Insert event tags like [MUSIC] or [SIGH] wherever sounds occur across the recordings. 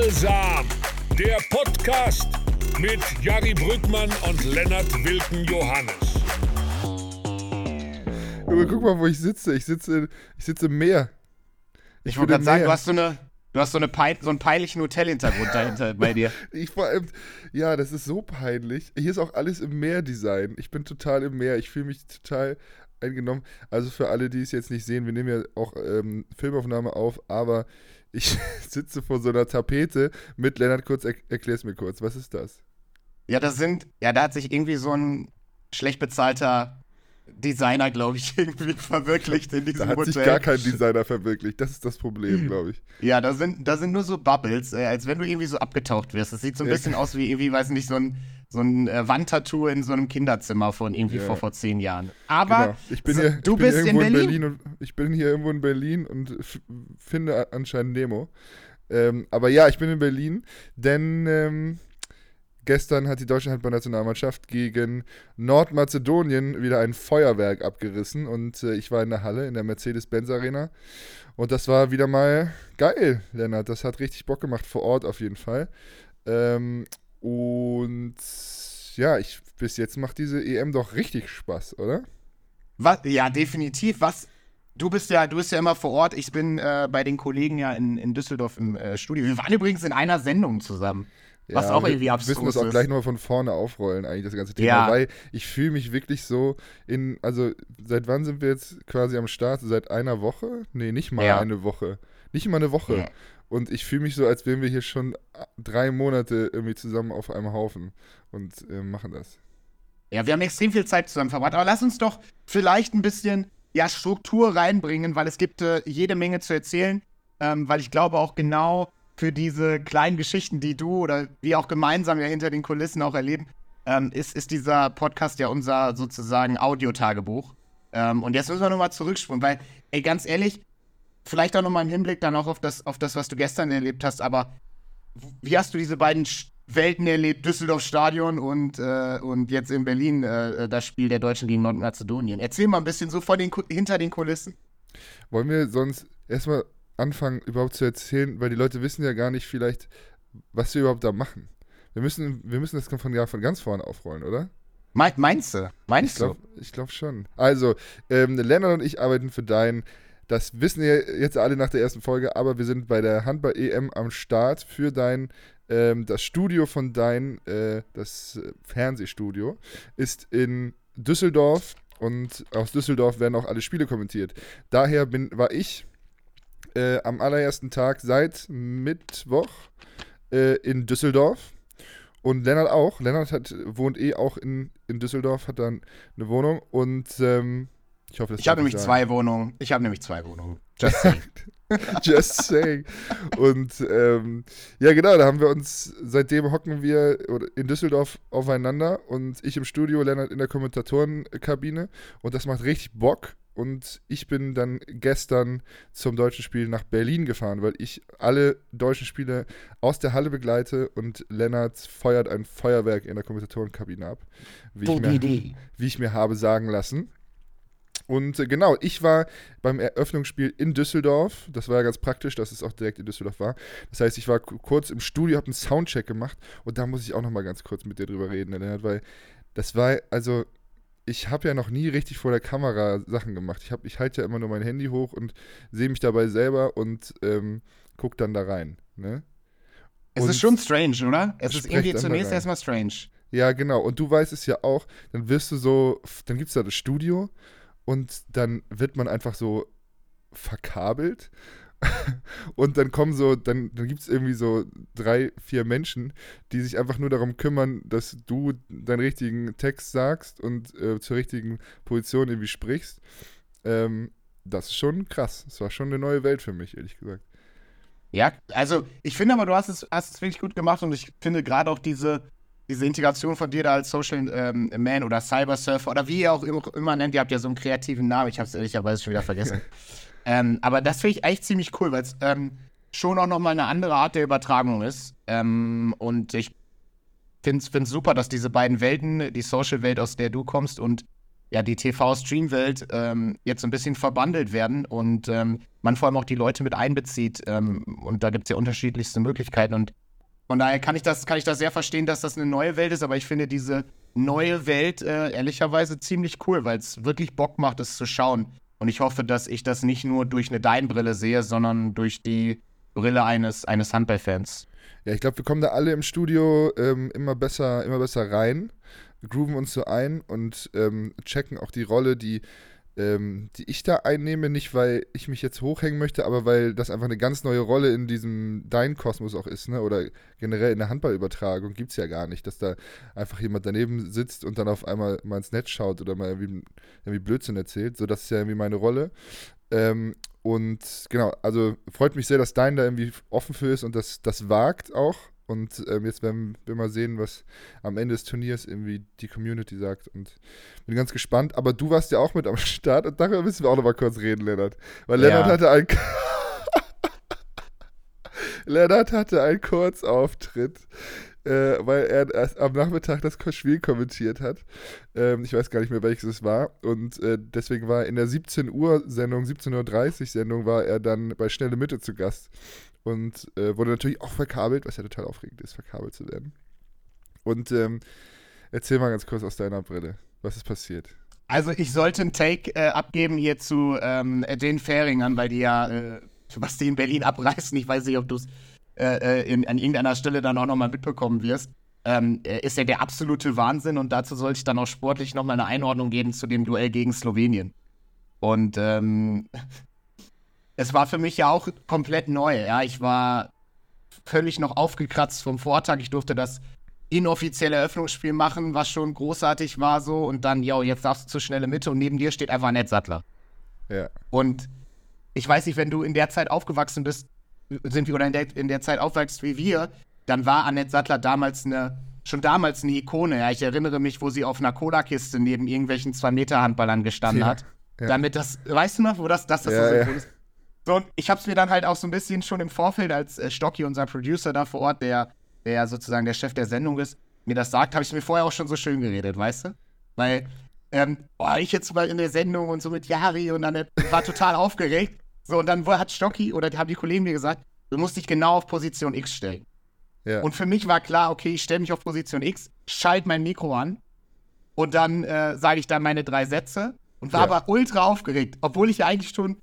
Balsam, der Podcast mit Jari Brückmann und Lennart Wilken Johannes. Junge, guck mal, wo ich sitze. Ich sitze, ich sitze im Meer. Ich wollte gerade sagen, du hast so eine, du hast so, eine Pein, so einen peinlichen Hotelhintergrund dahinter bei dir. [LAUGHS] Ich vor allem, ja, das ist so peinlich. Hier ist auch alles im Meerdesign. Ich bin total im Meer. Ich fühle mich total eingenommen. Also für alle, die es jetzt nicht sehen, wir nehmen ja auch ähm, Filmaufnahme auf, aber ich [LAUGHS] sitze vor so einer Tapete mit Lennart kurz, er, erklär's mir kurz, was ist das? Ja, das sind, ja, da hat sich irgendwie so ein schlecht bezahlter Designer, glaube ich, [LAUGHS] irgendwie verwirklicht in diesem Da hat Hotel. sich gar kein Designer verwirklicht. Das ist das Problem, glaube ich. Ja, da sind, da sind nur so Bubbles, äh, als wenn du irgendwie so abgetaucht wirst. Das sieht so ein Ja. bisschen aus wie irgendwie, weiß nicht, so ein, so ein äh, Wandtattoo in so einem Kinderzimmer von irgendwie Ja. vor, vor zehn Jahren. Aber Genau. Ich bin hier, du bist in irgendwo Berlin. und ich bin hier irgendwo in Berlin und finde anscheinend Nemo. Ähm, aber ja, ich bin in Berlin, denn ähm, gestern hat die deutsche Handballnationalmannschaft gegen Nordmazedonien wieder ein Feuerwerk abgerissen und äh, ich war in der Halle, in der Mercedes-Benz Arena. Und das war wieder mal geil, Lennart. Das hat richtig Bock gemacht, vor Ort auf jeden Fall. Ähm, und ja, ich, bis jetzt macht diese EM doch richtig Spaß, oder? Was, ja, definitiv. Was? Du bist ja, du bist ja immer vor Ort. Ich bin äh, bei den Kollegen ja in, in Düsseldorf im äh, Studio. Wir waren übrigens in einer Sendung zusammen. Was auch irgendwie wir abstrus müssen das auch ist. gleich nochmal von vorne aufrollen, eigentlich das ganze Thema, Ja. weil ich fühle mich wirklich so in, also seit wann sind wir jetzt quasi am Start? Seit einer Woche? Nee, nicht mal Ja. eine Woche. Nicht mal eine Woche. Ja. Und ich fühle mich so, als wären wir hier schon drei Monate irgendwie zusammen auf einem Haufen und äh, machen das. Ja, wir haben extrem viel Zeit zusammen verbracht. Aber lass uns doch vielleicht ein bisschen ja, Struktur reinbringen, weil es gibt äh, jede Menge zu erzählen. Ähm, weil ich glaube auch genau für diese kleinen Geschichten, die du oder wir auch gemeinsam ja hinter den Kulissen auch erleben, ähm, ist, ist dieser Podcast ja unser sozusagen Audiotagebuch. Ähm, und jetzt müssen wir nochmal zurückspulen, weil, ey, ganz ehrlich, vielleicht auch nochmal im Hinblick dann auch auf das, auf das, was du gestern erlebt hast, aber wie hast du diese beiden Welten erlebt? Düsseldorf Stadion und, äh, und jetzt in Berlin äh, das Spiel der Deutschen gegen Nordmazedonien. Erzähl mal ein bisschen so vor den, hinter den Kulissen. Wollen wir sonst erstmal anfangen, überhaupt zu erzählen, weil die Leute wissen ja gar nicht vielleicht, was wir überhaupt da machen. Wir müssen, wir müssen das von, von ganz vorne aufrollen, oder? Me meinst du? Meinst Ich glaube ich glaub schon. Also, ähm, Lennart und ich arbeiten für Dein. Das wissen wir jetzt alle nach der ersten Folge, aber wir sind bei der Handball-EM am Start für Dein. Ähm, das Studio von Dein, äh, das äh, Fernsehstudio, ist in Düsseldorf und aus Düsseldorf werden auch alle Spiele kommentiert. Daher bin, war ich äh, am allerersten Tag seit Mittwoch äh, in Düsseldorf. Und Lennart auch. Lennart hat, wohnt eh auch in, in Düsseldorf, hat dann eine Wohnung und ähm, ich hoffe, das Ich habe nämlich sagen. zwei Wohnungen. Ich habe nämlich zwei Wohnungen. [LAUGHS] Just saying. Just saying. Und ähm, ja, genau, da haben wir uns, seitdem hocken wir in Düsseldorf aufeinander und ich im Studio, Lennart in der Kommentatorenkabine und das macht richtig Bock. Und ich bin dann gestern zum deutschen Spiel nach Berlin gefahren, weil ich alle deutschen Spiele aus der Halle begleite und Lennart feuert ein Feuerwerk in der Kommentatorenkabine ab. Wie ich, mir, wie ich mir habe sagen lassen. Und äh, genau, ich war beim Eröffnungsspiel in Düsseldorf. Das war ja ganz praktisch, dass es auch direkt in Düsseldorf war. Das heißt, ich war ku- kurz im Studio, habe einen Soundcheck gemacht und da muss ich auch noch mal ganz kurz mit dir drüber reden, Lennart, weil das war, also ich habe ja noch nie richtig vor der Kamera Sachen gemacht. Ich, hab- ich halte ja immer nur mein Handy hoch und sehe mich dabei selber und ähm, guck dann da rein. Ne? Es Und- ist schon strange, oder? Es ist irgendwie zunächst erstmal strange. Ja, genau. Und du weißt es ja auch, dann wirst du so, dann gibt es da das Studio und dann wird man einfach so verkabelt. Und dann kommen so, dann, dann gibt es irgendwie so drei, vier Menschen, die sich einfach nur darum kümmern, dass du deinen richtigen Text sagst und äh, zur richtigen Position irgendwie sprichst. Ähm, das ist schon krass. Das war schon eine neue Welt für mich, ehrlich gesagt. Ja, also ich finde aber, du hast es, hast es wirklich gut gemacht und ich finde gerade auch diese, diese Integration von dir da als Social ähm, Man oder Cybersurfer oder wie ihr auch immer, immer nennt, ihr habt ja so einen kreativen Namen, ich habe es ehrlicherweise schon wieder vergessen. [LAUGHS] ähm, aber das finde ich eigentlich ziemlich cool, weil es ähm, schon auch nochmal eine andere Art der Übertragung ist. Ähm, und ich finde es super, dass diese beiden Welten, die Social-Welt, aus der du kommst und ja, die TV-Stream-Welt ähm, jetzt ein bisschen verbandelt werden. Und ähm, man vor allem auch die Leute mit einbezieht. Ähm, und da gibt es ja unterschiedlichste Möglichkeiten. Und von daher kann ich das, kann ich das sehr verstehen, dass das eine neue Welt ist, aber ich finde diese neue Welt äh, ehrlicherweise ziemlich cool, weil es wirklich Bock macht, es zu schauen. Und ich hoffe, dass ich das nicht nur durch eine Deinbrille sehe, sondern durch die Brille eines, eines Handballfans. Ja, ich glaube, wir kommen da alle im Studio ähm, immer besser, immer besser rein, grooven uns so ein und ähm, checken auch die Rolle, die ähm, die ich da einnehme, nicht weil ich mich jetzt hochhängen möchte, aber weil das einfach eine ganz neue Rolle in diesem Dein-Kosmos auch ist, ne? Oder generell in der Handballübertragung gibt es ja gar nicht, dass da einfach jemand daneben sitzt und dann auf einmal mal ins Netz schaut oder mal irgendwie, irgendwie Blödsinn erzählt. So, das ist ja irgendwie meine Rolle. Ähm, und genau, also freut mich sehr, dass Dein da irgendwie offen für ist und das, das wagt auch. Und ähm, jetzt werden wir mal sehen, was am Ende des Turniers irgendwie die Community sagt. Und bin ganz gespannt. Aber du warst ja auch mit am [LAUGHS] Start und darüber müssen wir auch noch mal kurz reden, Lennart. Weil Lennart ja. hatte ein [LAUGHS] Lennart hatte einen Kurzauftritt, äh, weil er am Nachmittag das Spiel kommentiert hat. Ähm, ich weiß gar nicht mehr, welches es war. Und äh, deswegen war in der 17 Uhr Sendung, 17.30 Uhr Sendung, war er dann bei Schnelle Mitte zu Gast und äh, wurde natürlich auch verkabelt, was ja total aufregend ist, verkabelt zu werden. Und ähm, erzähl mal ganz kurz aus deiner Brille, was ist passiert? Also ich sollte einen Take äh, abgeben hier zu ähm, den Fähringern, weil die ja, äh, was die in Berlin abreißen, ich weiß nicht, ob du es äh, äh an irgendeiner Stelle dann auch nochmal mitbekommen wirst. Ähm, äh, ist ja der absolute Wahnsinn und dazu sollte ich dann auch sportlich nochmal eine Einordnung geben zu dem Duell gegen Slowenien. Und ähm, es war für mich ja auch komplett neu. Ja, ich war völlig noch aufgekratzt vom Vortag. Ich durfte das inoffizielle Eröffnungsspiel machen, was schon großartig war so. Und dann, ja, jetzt darfst du zur schnelle Mitte und neben dir steht einfach Annette Sattler. Ja. Und ich weiß nicht, wenn du in der Zeit aufgewachsen bist, sind wir oder in der, in der Zeit aufwachst wie wir, dann war Annette Sattler damals eine, schon damals eine Ikone. Ja, ich erinnere mich, wo sie auf einer Cola-Kiste neben irgendwelchen 2-Meter-Handballern gestanden ja. hat. Ja. Damit das, weißt du noch, wo das, das, das ja, so ja. ist? So, und ich habe es mir dann halt auch so ein bisschen schon im Vorfeld, als äh, Stocky, unser Producer da vor Ort, der, der sozusagen der Chef der Sendung ist, mir das sagt, habe ich mir vorher auch schon so schön geredet, weißt du? Weil, ähm, boah, ich jetzt mal in der Sendung und so mit Yari und dann äh, war total aufgeregt. So, und dann hat Stocky oder haben die Kollegen mir gesagt, du musst dich genau auf Position X stellen. Ja. Und für mich war klar, okay, ich stelle mich auf Position X, schalte mein Mikro an und dann äh, sage ich dann meine drei Sätze und war ja. aber ultra aufgeregt, obwohl ich ja eigentlich schon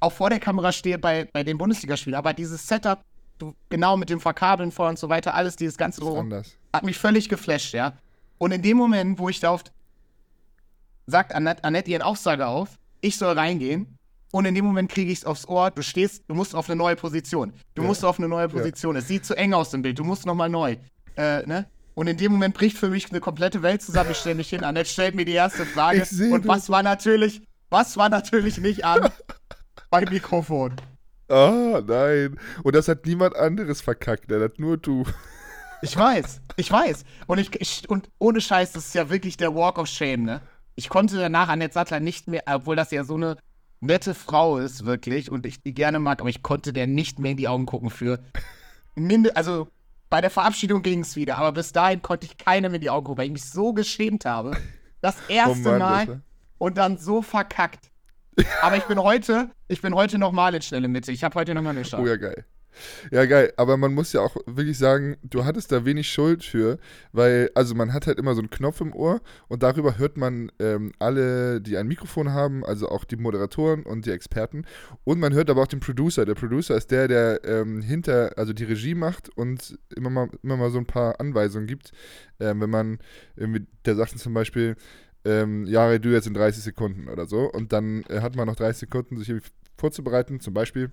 auch vor der Kamera stehe bei, bei den Bundesligaspielen. Aber dieses Setup, du, genau mit dem Verkabeln vor und so weiter, alles dieses ganze Drum, hat mich völlig geflasht, ja. Und in dem Moment, wo ich da auf, sagt Annette, Annette ihren Aussage auf, ich soll reingehen. Und in dem Moment kriege ich es aufs Ohr, du stehst, du musst auf eine neue Position. Du ja. musst auf eine neue Position. Ja. Es sieht zu eng aus im Bild, du musst nochmal neu. Äh, ne? Und in dem Moment bricht für mich eine komplette Welt zusammen. Ich stelle mich hin, Annette stellt mir die erste Frage. Und was war natürlich, was war natürlich nicht an? Mein Mikrofon. Ah, nein. Und das hat niemand anderes verkackt, das hat nur du. Ich weiß, ich weiß. Und, ich, ich, und ohne Scheiß, das ist ja wirklich der Walk of Shame, ne? Ich konnte danach Annette Sattler nicht mehr, obwohl das ja so eine nette Frau ist, wirklich, und ich die gerne mag, aber ich konnte der nicht mehr in die Augen gucken für. Minde, also bei der Verabschiedung ging es wieder, aber bis dahin konnte ich keinem in die Augen gucken, weil ich mich so geschämt habe. Das erste oh Mann, Mal und dann so verkackt. Aber ich bin heute, ich bin heute nochmal in schnelle Mitte. Ich habe heute nochmal eine Chance. Oh ja, geil. Ja, geil. Aber man muss ja auch wirklich sagen, du hattest da wenig Schuld für, weil, also man hat halt immer so einen Knopf im Ohr und darüber hört man ähm, alle, die ein Mikrofon haben, also auch die Moderatoren und die Experten. Und man hört aber auch den Producer. Der Producer ist der, der ähm, hinter, also die Regie macht und immer mal, immer mal so ein paar Anweisungen gibt. Ähm, wenn man irgendwie, der sagt zum Beispiel, ähm, Jare, du jetzt in 30 Sekunden oder so. Und dann äh, hat man noch 30 Sekunden, sich vorzubereiten, zum Beispiel.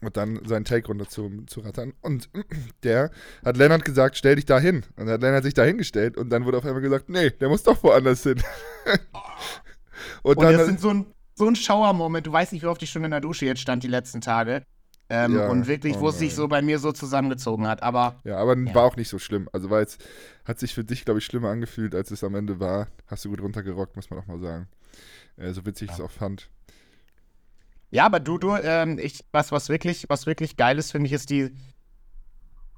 Und dann seinen Take runter zu, zu rattern. Und [CLEARS THROAT] der hat Lennart gesagt, stell dich da hin. Und dann hat Lennart sich da hingestellt und dann wurde auf einmal gesagt, nee, der muss doch woanders hin. [LAUGHS] und, und dann, das sind so ein, so ein Schauermoment. Du weißt nicht, wie oft ich schon in der Dusche jetzt stand die letzten Tage. Ähm, ja, und wirklich, oh wo es sich so bei mir so zusammengezogen hat. Aber. Ja, aber ja. war auch nicht so schlimm. Also war jetzt, hat sich für dich, glaube ich, schlimmer angefühlt, als es am Ende war. Hast du gut runtergerockt, muss man auch mal sagen. Äh, so witzig ich es auch fand. Ja, aber du, du, ähm, ich, was, was wirklich, was wirklich geil ist, finde ich, ist die,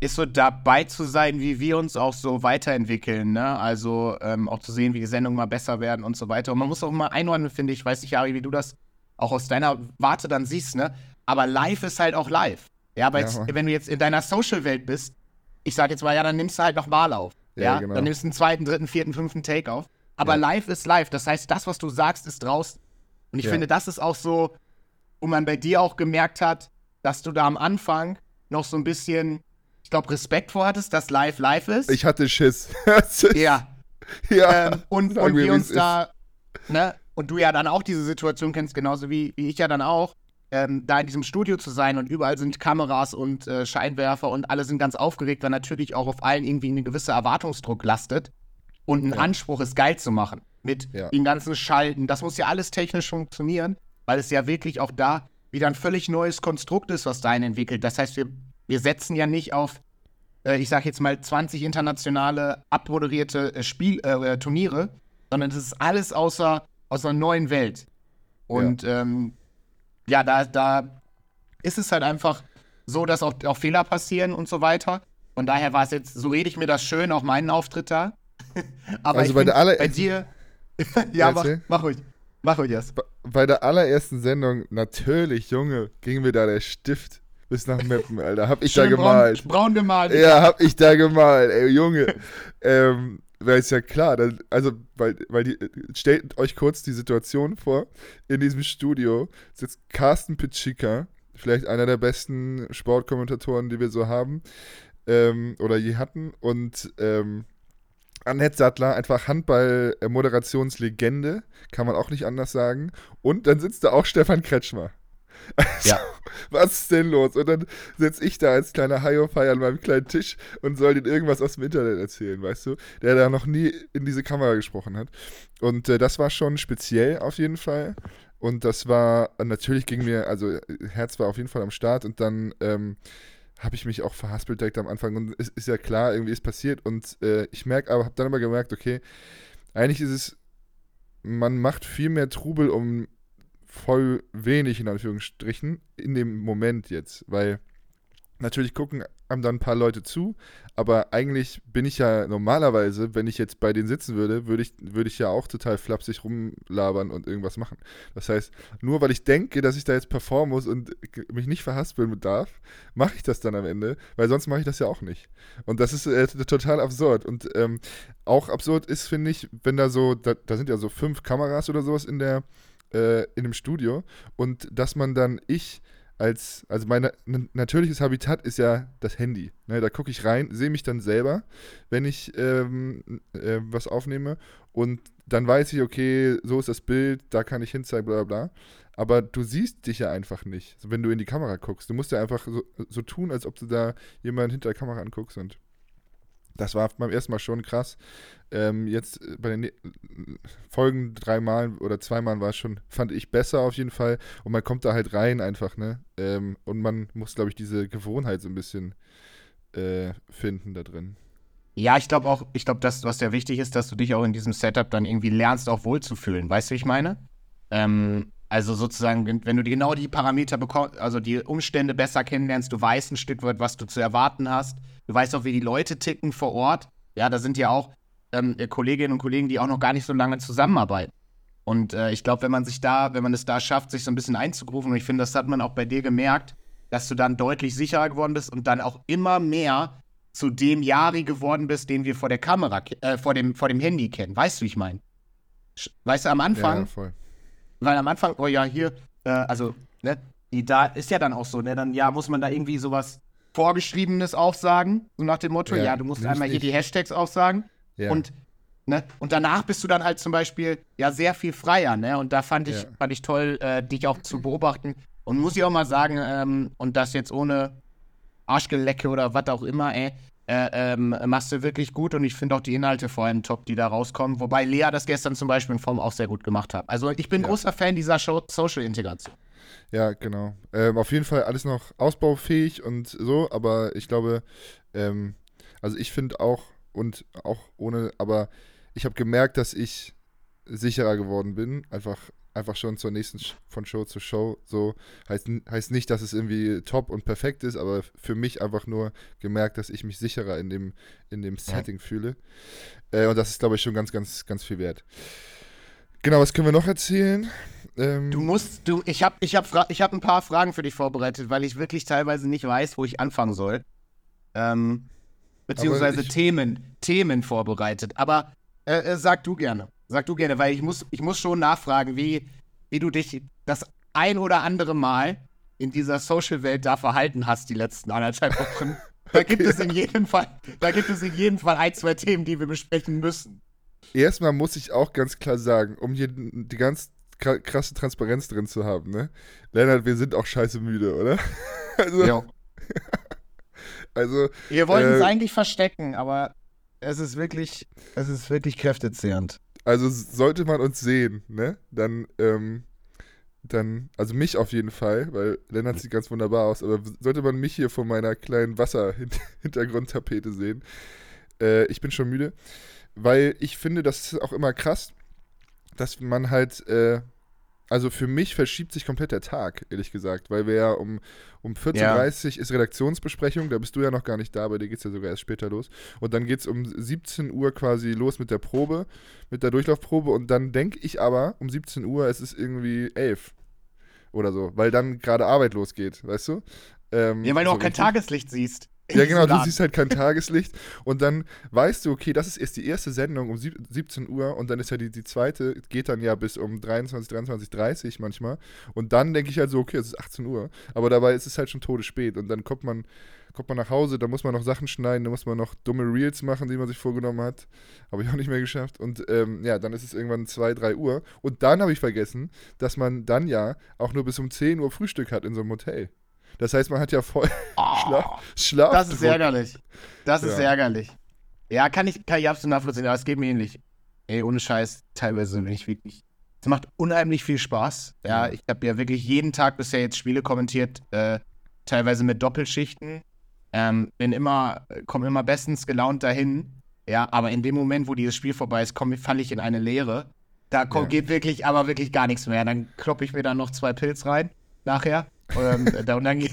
ist so dabei zu sein, wie wir uns auch so weiterentwickeln, ne? Also ähm, auch zu sehen, wie die Sendungen mal besser werden und so weiter. Und man muss auch mal einordnen, finde ich, weiß nicht, Ari, wie du das auch aus deiner Warte dann siehst, ne? Aber live ist halt auch live. Ja, aber Ja, jetzt, wenn du jetzt in deiner Social-Welt bist, ich sag jetzt mal, ja, dann nimmst du halt nochmal auf. Ja, Ja, genau. dann nimmst du einen zweiten, dritten, vierten, fünften Take auf. Aber Ja. live ist live. Das heißt, das, was du sagst, ist draußen. Und ich finde, das ist auch so, wo man bei dir auch gemerkt hat, dass du da am Anfang noch so ein bisschen, ich glaube, Respekt vor hattest, dass live live ist. Ich hatte Schiss. [LAUGHS] ja. ja. Ähm, und, und wir, uns da, ne, und du ja dann auch diese Situation kennst, genauso wie, wie ich ja dann auch, ähm, da in diesem Studio zu sein und überall sind Kameras und äh, Scheinwerfer und alle sind ganz aufgeregt, weil natürlich auch auf allen irgendwie ein gewisser Erwartungsdruck lastet und ein Ja. Anspruch ist, geil zu machen. Mit Ja. den ganzen Schalten. Das muss ja alles technisch funktionieren, weil es ja wirklich auch da wieder ein völlig neues Konstrukt ist, was dahin entwickelt. Das heißt, wir, wir setzen ja nicht auf äh, ich sag jetzt mal 20 internationale abmoderierte äh, Spiel, äh, Turniere, sondern es ist alles außer, aus einer neuen Welt. Und ja, ähm, ja da, da ist es halt einfach so, dass auch, auch Fehler passieren und so weiter. Von daher war es jetzt, so rede ich mir das schön, auch meinen Auftritt da. [LAUGHS] Aber Also ich bei find, der aller- bei dir. [LAUGHS] ja, mach, mach ruhig. Mach ruhig erst. Bei der allerersten Sendung, natürlich, Junge, ging mir da der Stift bis nach Meppen, Alter. Hab ich da Schön gemalt. Braun, braun gemalt. Ja, hab ich da gemalt, ey, Junge. [LAUGHS] ähm, weil ist ja klar, dann, also, weil, weil die, stellt euch kurz die Situation vor, in diesem Studio sitzt Carsten Pitschika, vielleicht einer der besten Sportkommentatoren, die wir so haben, ähm, oder je hatten, und ähm, Annette Sattler, einfach Handball-Moderationslegende, kann man auch nicht anders sagen. Und dann sitzt da auch Stefan Kretschmer. Also, Ja. Was ist denn los? Und dann sitze ich da als kleiner High-Fire an meinem kleinen Tisch und soll den irgendwas aus dem Internet erzählen, weißt du? Der da noch nie in diese Kamera gesprochen hat. Und äh, das war schon speziell auf jeden Fall. Und das war, natürlich ging mir, also Herz war auf jeden Fall am Start und dann ähm, habe ich mich auch verhaspelt direkt am Anfang. Und es ist ja klar, irgendwie ist passiert. Und äh, ich merke aber, habe dann immer gemerkt, okay, eigentlich ist es, man macht viel mehr Trubel um voll wenig, in Anführungsstrichen, in dem Moment jetzt, weil natürlich gucken einem dann ein paar Leute zu, aber eigentlich bin ich ja normalerweise, wenn ich jetzt bei denen sitzen würde, würde ich, würde ich ja auch total flapsig rumlabern und irgendwas machen. Das heißt, nur weil ich denke, dass ich da jetzt performen muss und mich nicht verhaspeln darf, mache ich das dann am Ende, weil sonst mache ich das ja auch nicht. Und das ist äh, total absurd. Und ähm, auch absurd ist, finde ich, wenn da so, da, da sind ja so fünf Kameras oder sowas in der, äh, in dem Studio und dass man dann ich als, also mein natürliches Habitat ist ja das Handy. Ne, da gucke ich rein, sehe mich dann selber, wenn ich ähm, äh, was aufnehme und dann weiß ich, okay, so ist das Bild, da kann ich hinzeigen, bla bla bla. Aber du siehst dich ja einfach nicht, wenn du in die Kamera guckst. Du musst ja einfach so, so tun, als ob du da jemanden hinter der Kamera anguckst und das war beim ersten Mal schon krass. Ähm, jetzt äh, bei den ne- Folgen dreimal oder zweimal war es schon, fand ich besser auf jeden Fall. Und man kommt da halt rein einfach, ne? Ähm, und man muss, glaube ich, diese Gewohnheit so ein bisschen äh, finden da drin. Ja, ich glaube auch, ich glaube, das, was ja wichtig ist, dass du dich auch in diesem Setup dann irgendwie lernst, auch wohlzufühlen. Weißt du, wie ich meine? Ähm, also sozusagen, wenn, du die, genau die Parameter bekommst, also die Umstände besser kennenlernst, du weißt ein Stück weit, was du zu erwarten hast. Du weißt auch, wie die Leute ticken vor Ort. Ja, da sind ja auch ähm, Kolleginnen und Kollegen, die auch noch gar nicht so lange zusammenarbeiten. Und äh, ich glaube, wenn man sich da, wenn man es da schafft, sich so ein bisschen einzugrufen, und ich finde, das hat man auch bei dir gemerkt, dass du dann deutlich sicherer geworden bist und dann auch immer mehr zu dem Jari geworden bist, den wir vor der Kamera, äh, vor dem, vor dem Handy kennen. Weißt du, wie ich meine? Weißt du, am Anfang, Ja. Weil am Anfang, oh ja, hier, äh, also, ne, die, da ist ja dann auch so, ne, dann, ja, muss man da irgendwie sowas Vorgeschriebenes aufsagen, so nach dem Motto, Ja, ja, du musst nicht einmal hier die Hashtags aufsagen Ja. und, ne, und danach bist du dann halt zum Beispiel, ja, sehr viel freier, ne, und da fand ich, Ja. fand ich toll, äh, dich auch zu beobachten und muss ich auch mal sagen, ähm, und das jetzt ohne Arschgelecke oder was auch immer, ey, äh, ähm, machst du wirklich gut und ich finde auch die Inhalte vor allem top, die da rauskommen. Wobei Lea das gestern zum Beispiel in Form auch sehr gut gemacht hat. Also ich bin Ja. großer Fan dieser Show Social-Integration. Ja, genau. Ähm, auf jeden Fall alles noch ausbaufähig und so, aber ich glaube, ähm, also ich finde auch, und auch ohne, aber ich habe gemerkt, dass ich sicherer geworden bin. Einfach, einfach schon zur nächsten, von Show zu Show. So heißt, heißt nicht, dass es irgendwie top und perfekt ist, aber für mich einfach nur gemerkt, dass ich mich sicherer in dem, in dem Setting fühle. Äh, und das ist, glaube ich, schon ganz, ganz, ganz viel wert. Genau, was können wir noch erzählen? ähm, Du musst, du, ich habe ich hab, ich hab ein paar Fragen für dich vorbereitet, weil ich wirklich teilweise nicht weiß, wo ich anfangen soll. Ähm, beziehungsweise ich- Themen, Themen vorbereitet. Aber äh, äh, sag du gerne. Sag du gerne, weil ich muss, ich muss schon nachfragen, wie, wie du dich das ein oder andere Mal in dieser Social-Welt da verhalten hast, die letzten anderthalb Wochen. [LAUGHS] Da gibt es in jedem Fall, da gibt es in jedem Fall ein, zwei Themen, die wir besprechen müssen. erstmal muss ich auch ganz klar sagen, um hier die ganz kra- krasse Transparenz drin zu haben, ne? Lennart, wir sind auch scheiße müde, oder? [LAUGHS] Also, Jo. [LAUGHS] also Wir wollten es Äh, eigentlich verstecken, aber es ist wirklich, es ist wirklich kräftezehrend. Also sollte man uns sehen, ne? Dann, ähm, dann, also mich auf jeden Fall, weil Lennart sieht ganz wunderbar aus, aber sollte man mich hier vor meiner kleinen Wasser-Hintergrundtapete [LAUGHS] sehen, äh, ich bin schon müde, weil ich finde, das ist auch immer krass, dass man halt, äh, also für mich verschiebt sich komplett der Tag, ehrlich gesagt, weil wir ja um, um 14.30 Uhr ist Redaktionsbesprechung, da bist du ja noch gar nicht da, bei dir geht es ja sogar erst später los. Und dann geht es um 17 Uhr quasi los mit der Probe, mit der Durchlaufprobe und dann denke ich aber um 17 Uhr, es ist irgendwie 11 oder so, weil dann gerade Arbeit losgeht, weißt du? Ähm, Ja, weil du so auch kein richtig. Tageslicht siehst. Ja, [LAUGHS] genau, du siehst halt kein Tageslicht und dann weißt du, okay, das ist erst die erste Sendung um sieb- 17 Uhr und dann ist ja die, die zweite, geht dann ja bis um 23, 23, 30 manchmal und dann denke ich halt so, okay, es ist 18 Uhr, aber dabei ist es halt schon todespät und dann kommt man, kommt man nach Hause, da muss man noch Sachen schneiden, da muss man noch dumme Reels machen, die man sich vorgenommen hat, habe ich auch nicht mehr geschafft und ähm, ja, dann ist es irgendwann 2, 3 Uhr und dann habe ich vergessen, dass man dann ja auch nur bis um 10 Uhr Frühstück hat in so einem Hotel. Das heißt, man hat ja voll [LAUGHS] Schlaf, Schlaf Das ist ärgerlich. Das ist Ja. ärgerlich. Ja, kann ich, kann ich absolut nachvollziehen, aber es geht mir ähnlich. Ey, ohne Scheiß, teilweise nicht wirklich. Es macht unheimlich viel Spaß. Ja, Ja. ich habe ja wirklich jeden Tag bisher jetzt Spiele kommentiert, äh, teilweise mit Doppelschichten. Ähm, bin immer, komme immer bestens gelaunt dahin. Ja, aber in dem Moment, wo dieses Spiel vorbei ist, komm, falle ich in eine Leere. Da kommt, Ja. geht wirklich, aber wirklich gar nichts mehr. Dann kloppe ich mir dann noch zwei Pilz rein, nachher. Und dann, ge-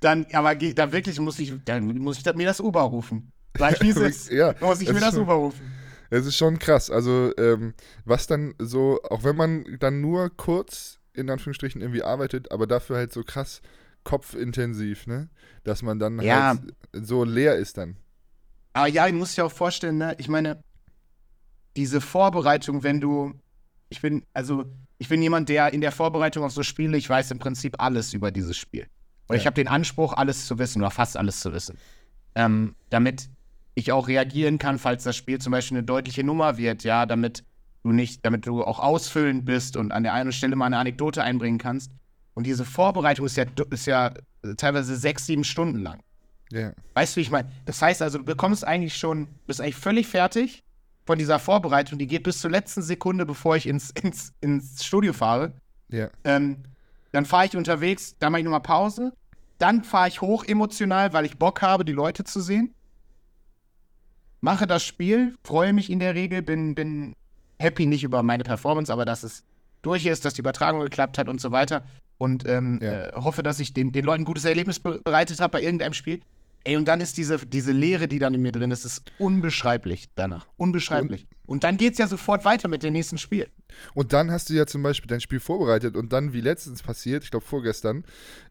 dann, aber ge- da wirklich muss ich, dann muss ich mir das Uber rufen. Sag ich, wie es ist. Ja, muss ich mir das schon- Uber rufen. Es ist schon krass. Also, ähm, was dann so, auch wenn man dann nur kurz in Anführungsstrichen irgendwie arbeitet, aber dafür halt so krass kopfintensiv, ne? Dass man dann Ja. halt so leer ist dann. Aber ja, ich muss dir auch vorstellen, ne, ich meine, diese Vorbereitung, wenn du, ich bin, also, ich bin jemand, der in der Vorbereitung auf so Spiele, ich weiß im Prinzip alles über dieses Spiel. Und ich Ja. habe den Anspruch, alles zu wissen oder fast alles zu wissen. Ähm, damit ich auch reagieren kann, falls das Spiel zum Beispiel eine deutliche Nummer wird, ja, damit du nicht, damit du auch ausfüllend bist und an der einen Stelle mal eine Anekdote einbringen kannst. Und diese Vorbereitung ist ja, ist ja teilweise sechs, sieben Stunden lang. Ja. Weißt du, wie ich meine? Das heißt also, du bekommst eigentlich schon, bist eigentlich völlig fertig von dieser Vorbereitung. Die geht bis zur letzten Sekunde, bevor ich ins, [LAUGHS] ins, ins Studio fahre. Ja. Ähm, dann fahre ich unterwegs, dann mache ich nochmal Pause. Dann fahre ich hoch emotional, weil ich Bock habe, die Leute zu sehen. Mache das Spiel, freue mich in der Regel, bin, bin happy nicht über meine Performance, aber dass es durch ist, dass die Übertragung geklappt hat und so weiter. Und ähm, Ja. äh, hoffe, dass ich den, den Leuten ein gutes Erlebnis be bereitet habe bei irgendeinem Spiel. Ey, und dann ist diese, diese Leere, die dann in mir drin ist, ist unbeschreiblich danach. Unbeschreiblich. Und, dann geht's ja sofort weiter mit dem nächsten Spiel. Und dann hast du ja zum Beispiel dein Spiel vorbereitet und dann, wie letztens passiert, ich glaube vorgestern,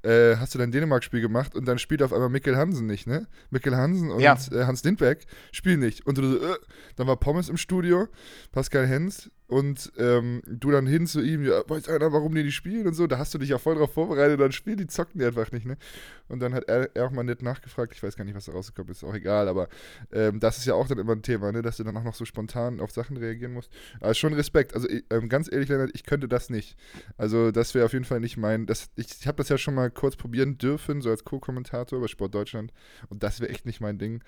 äh, hast du dein Dänemark-Spiel gemacht und dann spielt auf einmal Mikkel Hansen nicht, ne? Mikkel Hansen und Ja. äh, Hans Lindberg spielen nicht. Und du so, äh, dann war Pommes im Studio, Pascal Hens und ähm, du dann hin zu ihm, ja, weiß einer, warum die nicht spielen und so. Da hast du dich ja voll drauf vorbereitet, dann spielen die, zocken die einfach nicht, ne? Und dann hat er, er auch mal nett nachgefragt, ich weiß gar nicht, was da rausgekommen ist, auch egal, aber ähm, das ist ja auch dann immer ein Thema, ne? Dass du dann auch noch so spontan auf Sachen reagieren musst. Aber schon Respekt. Also ähm, ganz ehrlich, Leonard, ich könnte das nicht. Also das wäre auf jeden Fall nicht mein. Das, ich ich habe das ja schon mal kurz probieren dürfen, so als Co-Kommentator bei Sport Deutschland. Und das wäre echt nicht mein Ding.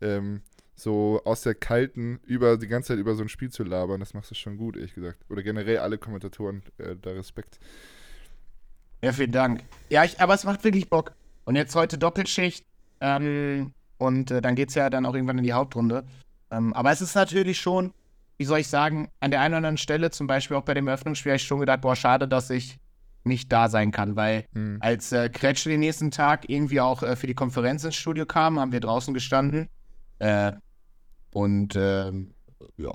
Ähm, so aus der kalten, über die ganze Zeit über so ein Spiel zu labern, das machst du schon gut, ehrlich gesagt. Oder generell alle Kommentatoren, äh, da Respekt. Ja, vielen Dank. Ja, ich, aber es macht wirklich Bock. Und jetzt heute Doppelschicht. Ähm, und äh, dann geht's ja dann auch irgendwann in die Hauptrunde. Ähm, aber es ist natürlich schon, wie soll ich sagen, an der einen oder anderen Stelle, zum Beispiel auch bei dem Eröffnungsspiel, habe ich schon gedacht, boah, schade, dass ich nicht da sein kann, weil Hm. als äh, Kretsch den nächsten Tag irgendwie auch äh, für die Konferenz ins Studio kam, haben wir draußen gestanden äh, und ähm, ja,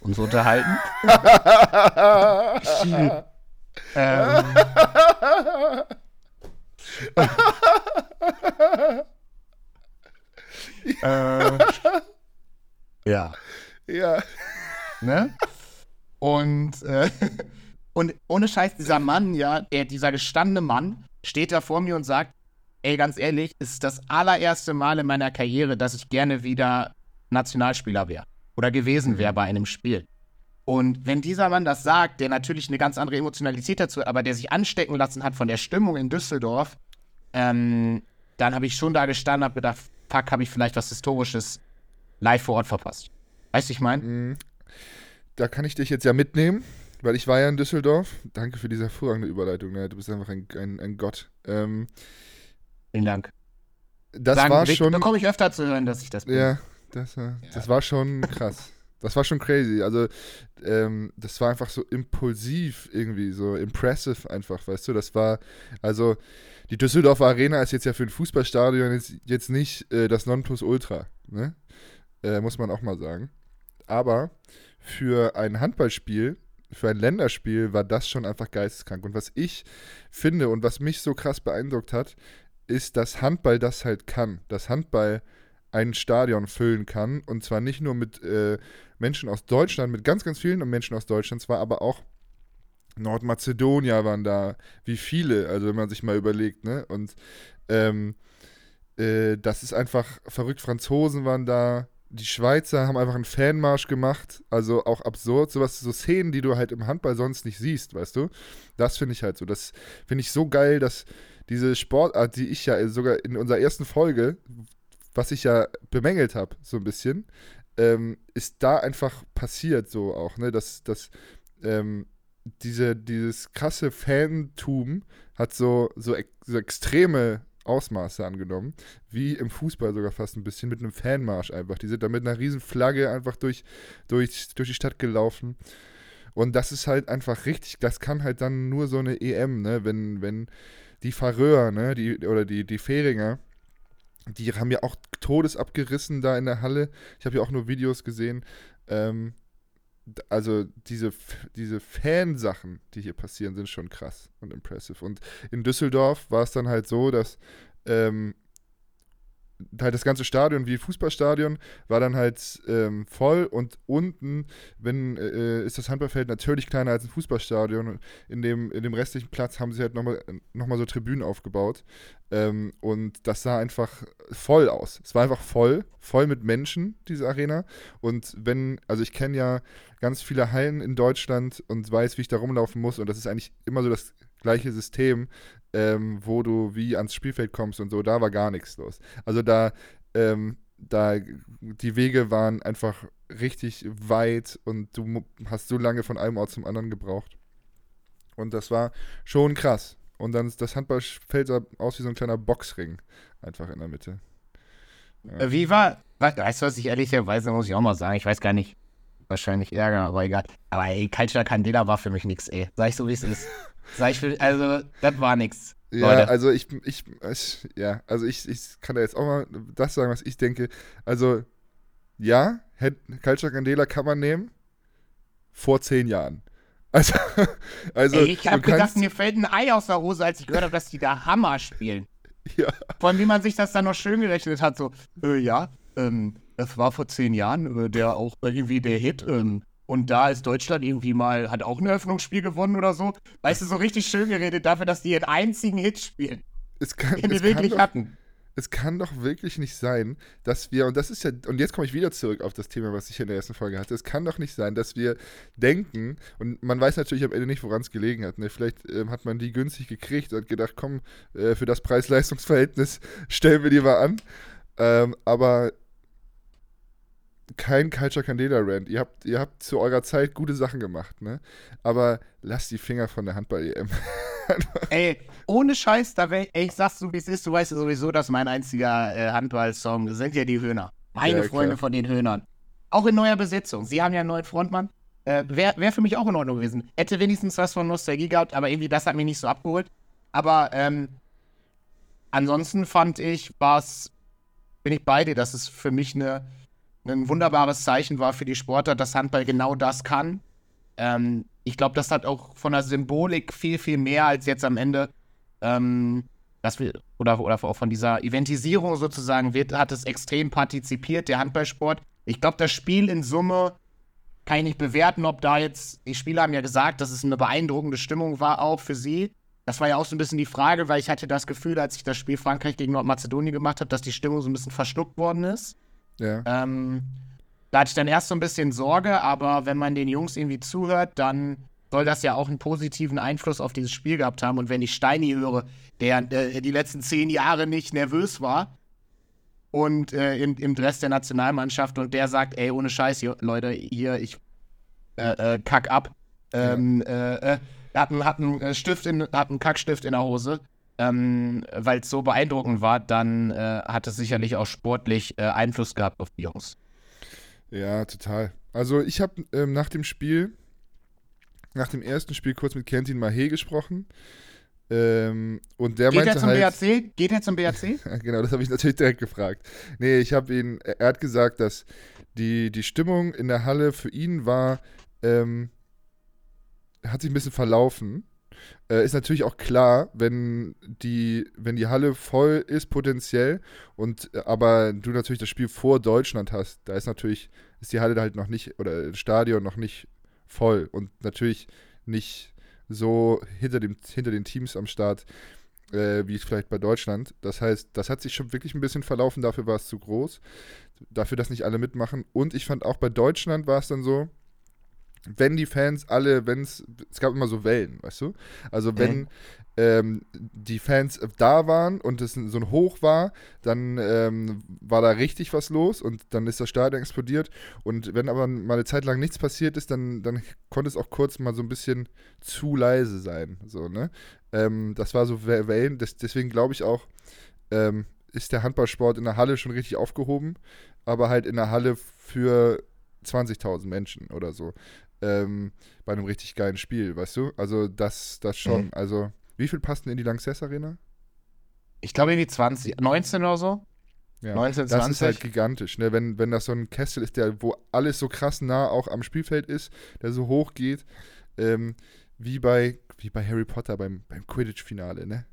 uns unterhalten. [LAUGHS] ähm, äh, [LAUGHS] ja. Ja. Ne? Und, äh, und ohne Scheiß, dieser Mann, ja, der, dieser gestandene Mann, steht da vor mir und sagt, ey, ganz ehrlich, es ist das allererste Mal in meiner Karriere, dass ich gerne wieder Nationalspieler wäre oder gewesen wäre bei einem Spiel. Und wenn dieser Mann das sagt, der natürlich eine ganz andere Emotionalität dazu, aber der sich anstecken lassen hat von der Stimmung in Düsseldorf, ähm, dann habe ich schon da gestanden und habe gedacht, fuck, habe ich vielleicht was Historisches live vor Ort verpasst. Weißt du, ich meine? Mhm. Da kann ich dich jetzt ja mitnehmen, weil ich war ja in Düsseldorf. Danke für diese hervorragende Überleitung. Ne? Du bist einfach ein, ein, ein Gott. Ähm, Vielen Dank. das Sagen, war schon. bekomme ich öfter zu hören, dass ich das bin. Ja, das war, das war schon krass. Das war schon crazy. Also, ähm, das war einfach so impulsiv irgendwie, so impressive einfach, weißt du? Das war, also, die Düsseldorfer Arena ist jetzt ja für ein Fußballstadion jetzt, jetzt nicht äh, das Nonplusultra, ne? Äh, muss man auch mal sagen. Aber für ein Handballspiel, für ein Länderspiel war das schon einfach geisteskrank. Und was ich finde und was mich so krass beeindruckt hat, ist, dass Handball das halt kann. Dass Handball ein Stadion füllen kann. Und zwar nicht nur mit äh, Menschen aus Deutschland, mit ganz, ganz vielen Menschen aus Deutschland, zwar aber auch Nordmazedonier waren da, wie viele, also wenn man sich mal überlegt, ne? Und ähm, äh, das ist einfach verrückt. Franzosen waren da, die Schweizer haben einfach einen Fanmarsch gemacht, also auch absurd, sowas, so Szenen, die du halt im Handball sonst nicht siehst, weißt du? Das finde ich halt so. Das finde ich so geil, dass diese Sportart, die ich ja sogar in unserer ersten Folge, was ich ja bemängelt habe, so ein bisschen, ähm, ist da einfach passiert, so auch, ne? Dass, dass ähm, diese, dieses krasse Fantum hat so, so, so extreme Ausmaße angenommen, wie im Fußball sogar fast ein bisschen, mit einem Fanmarsch einfach. Die sind da mit einer riesen Flagge einfach durch, durch, durch die Stadt gelaufen. Und das ist halt einfach richtig, das kann halt dann nur so eine EM, ne, wenn, wenn die Faröer, ne, die, oder die, die Fähringer, die haben ja auch Todes abgerissen da in der Halle. Ich habe ja auch nur Videos gesehen. Ähm, also diese, diese Fansachen, die hier passieren, sind schon krass und impressive. Und in Düsseldorf war es dann halt so, dass ähm, halt das ganze Stadion wie Fußballstadion war dann halt ähm, voll und unten wenn, äh, ist das Handballfeld natürlich kleiner als ein Fußballstadion. In dem, in dem restlichen Platz haben sie halt nochmal noch mal so Tribünen aufgebaut. Ähm, und das sah einfach voll aus. Es war einfach voll, voll mit Menschen, diese Arena. Und wenn, also ich kenne ja ganz viele Hallen in Deutschland und weiß, wie ich da rumlaufen muss. Und das ist eigentlich immer so das gleiche System, ähm, wo du wie ans Spielfeld kommst und so. Da war gar nichts los. Also da, ähm, da, die Wege waren einfach richtig weit und du hast so lange von einem Ort zum anderen gebraucht. Und das war schon krass. Und dann ist das Handballfeld sah aus wie so ein kleiner Boxring. Einfach in der Mitte. Äh, Wie war, we- weißt du, was ich ehrlicherweise muss ich auch mal sagen, ich weiß gar nicht, wahrscheinlich Ärger, aber egal. Aber ey, Culture Candela war für mich nix, ey. Sag ich so, wie es ist. [LAUGHS] Sag ich, für, also, das war nix. Ja, Leute. also ich, ich, ich, ja, also ich, ich kann da jetzt auch mal das sagen, was ich denke. Also, ja, Culture Candela kann man nehmen. Vor zehn Jahren. [LAUGHS] Also, also ey, ich hab du gedacht, mir fällt ein Ei aus der Hose, als ich gehört habe, dass die da Hammer spielen. [LAUGHS] ja, Vor allem, wie man sich das dann noch schön gerechnet hat, so, äh, ja, ähm, das war vor zehn Jahren äh, der auch irgendwie der Hit, ähm, und da ist Deutschland irgendwie mal, hat auch ein Eröffnungsspiel gewonnen oder so. Weißt du, so richtig schön geredet dafür, dass die ihren einzigen Hit spielen, es kann, den es kann wirklich doch, hatten. es kann doch wirklich nicht sein, dass wir, und das ist ja, und jetzt komme ich wieder zurück auf das Thema, was ich in der ersten Folge hatte, es kann doch nicht sein, dass wir denken, und man weiß natürlich am Ende nicht, woran es gelegen hat, ne? vielleicht ähm, hat man die günstig gekriegt und gedacht, komm, äh, für das Preis-Leistungs-Verhältnis [LAUGHS] stellen wir die mal an, ähm, aber kein Culture Candela Rand. Ihr habt, ihr habt zu eurer Zeit gute Sachen gemacht, ne? Aber lasst die Finger von der Handball-EM. [LAUGHS] Ey, ohne Scheiß, da wär, ey, ich sag's so, wie es ist, du weißt ja sowieso, dass mein einziger äh, Handball-Song sind ja die Höhner. Meine Ja, Freunde klar. von den Höhnern. Auch in neuer Besetzung. Sie haben ja einen neuen Frontmann. Äh, Wäre wär für mich auch in Ordnung gewesen. Hätte wenigstens was von Nostalgie gehabt, aber irgendwie das hat mich nicht so abgeholt. Aber ähm, ansonsten fand ich, war's, bin ich bei dir, dass es für mich eine, ein wunderbares Zeichen war für die Sportler, dass Handball genau das kann. ähm, ich glaube, das hat auch von der Symbolik viel, viel mehr als jetzt am Ende, ähm, dass wir, oder, oder auch von dieser Eventisierung sozusagen wird, hat es extrem partizipiert, der Handballsport. Ich glaube, das Spiel in Summe kann ich nicht bewerten, ob da jetzt, die Spieler haben ja gesagt, dass es eine beeindruckende Stimmung war, auch für sie. Das war ja auch so ein bisschen die Frage, weil ich hatte das Gefühl, als ich das Spiel Frankreich gegen Nordmazedonien gemacht habe, dass die Stimmung so ein bisschen verschluckt worden ist. Ja. Ähm, da hatte ich dann erst so ein bisschen Sorge, aber wenn man den Jungs irgendwie zuhört, dann soll das ja auch einen positiven Einfluss auf dieses Spiel gehabt haben. Und wenn ich Steini höre, der äh, die letzten zehn Jahre nicht nervös war und äh, im, im Dress der Nationalmannschaft und der sagt, ey, ohne Scheiß, Leute, hier, ich äh, äh, kack ab. Ähm, ja. Äh, äh, hat einen, hat einen Stift in, hat einen Kackstift in der Hose. Ähm, weil es so beeindruckend war, dann hat es sicherlich auch sportlich Einfluss gehabt auf die Jungs. Ja, total. Also ich habe ähm, nach dem Spiel, nach dem ersten Spiel kurz mit Kentin Mahé gesprochen. Ähm, und der Geht meinte er zum halt, BAC? Geht er zum BAC? [LAUGHS] genau, das habe ich natürlich direkt gefragt. Nee, ich habe ihn, er hat gesagt, dass die, die Stimmung in der Halle für ihn war, ähm, hat sich ein bisschen verlaufen. Äh, ist natürlich auch klar, wenn die, wenn die Halle voll ist potenziell und äh, aber du natürlich das Spiel vor Deutschland hast, da ist natürlich, ist die Halle halt noch nicht, oder das Stadion noch nicht voll und natürlich nicht so hinter, dem, hinter den Teams am Start, äh, wie es vielleicht bei Deutschland. Das heißt, das hat sich schon wirklich ein bisschen verlaufen, dafür war es zu groß, dafür, dass nicht alle mitmachen. Und ich fand auch bei Deutschland war es dann so, wenn die Fans alle, wenn es, es gab immer so Wellen, weißt du? Also wenn mhm. ähm, die Fans da waren und es so ein Hoch war, dann ähm, war da richtig was los und dann ist das Stadion explodiert. Und wenn aber mal eine Zeit lang nichts passiert ist, dann, dann konnte es auch kurz mal so ein bisschen zu leise sein. So, ne? Ähm, das war so Wellen, das, deswegen glaube ich auch, ähm, ist der Handballsport in der Halle schon richtig aufgehoben, aber halt in der Halle für 20.000 Menschen oder so ähm, bei einem richtig geilen Spiel, weißt du? Also das, das schon. Mhm. Also wie viel passten in die Lanxess Arena? Ich glaube in die 20, 19 oder so. Ja, 19, 20. Das ist halt gigantisch, ne? Wenn, wenn das so ein Kessel ist, der, wo alles so krass nah auch am Spielfeld ist, der so hoch geht, ähm, wie bei, wie bei Harry Potter beim, beim Quidditch-Finale, ne?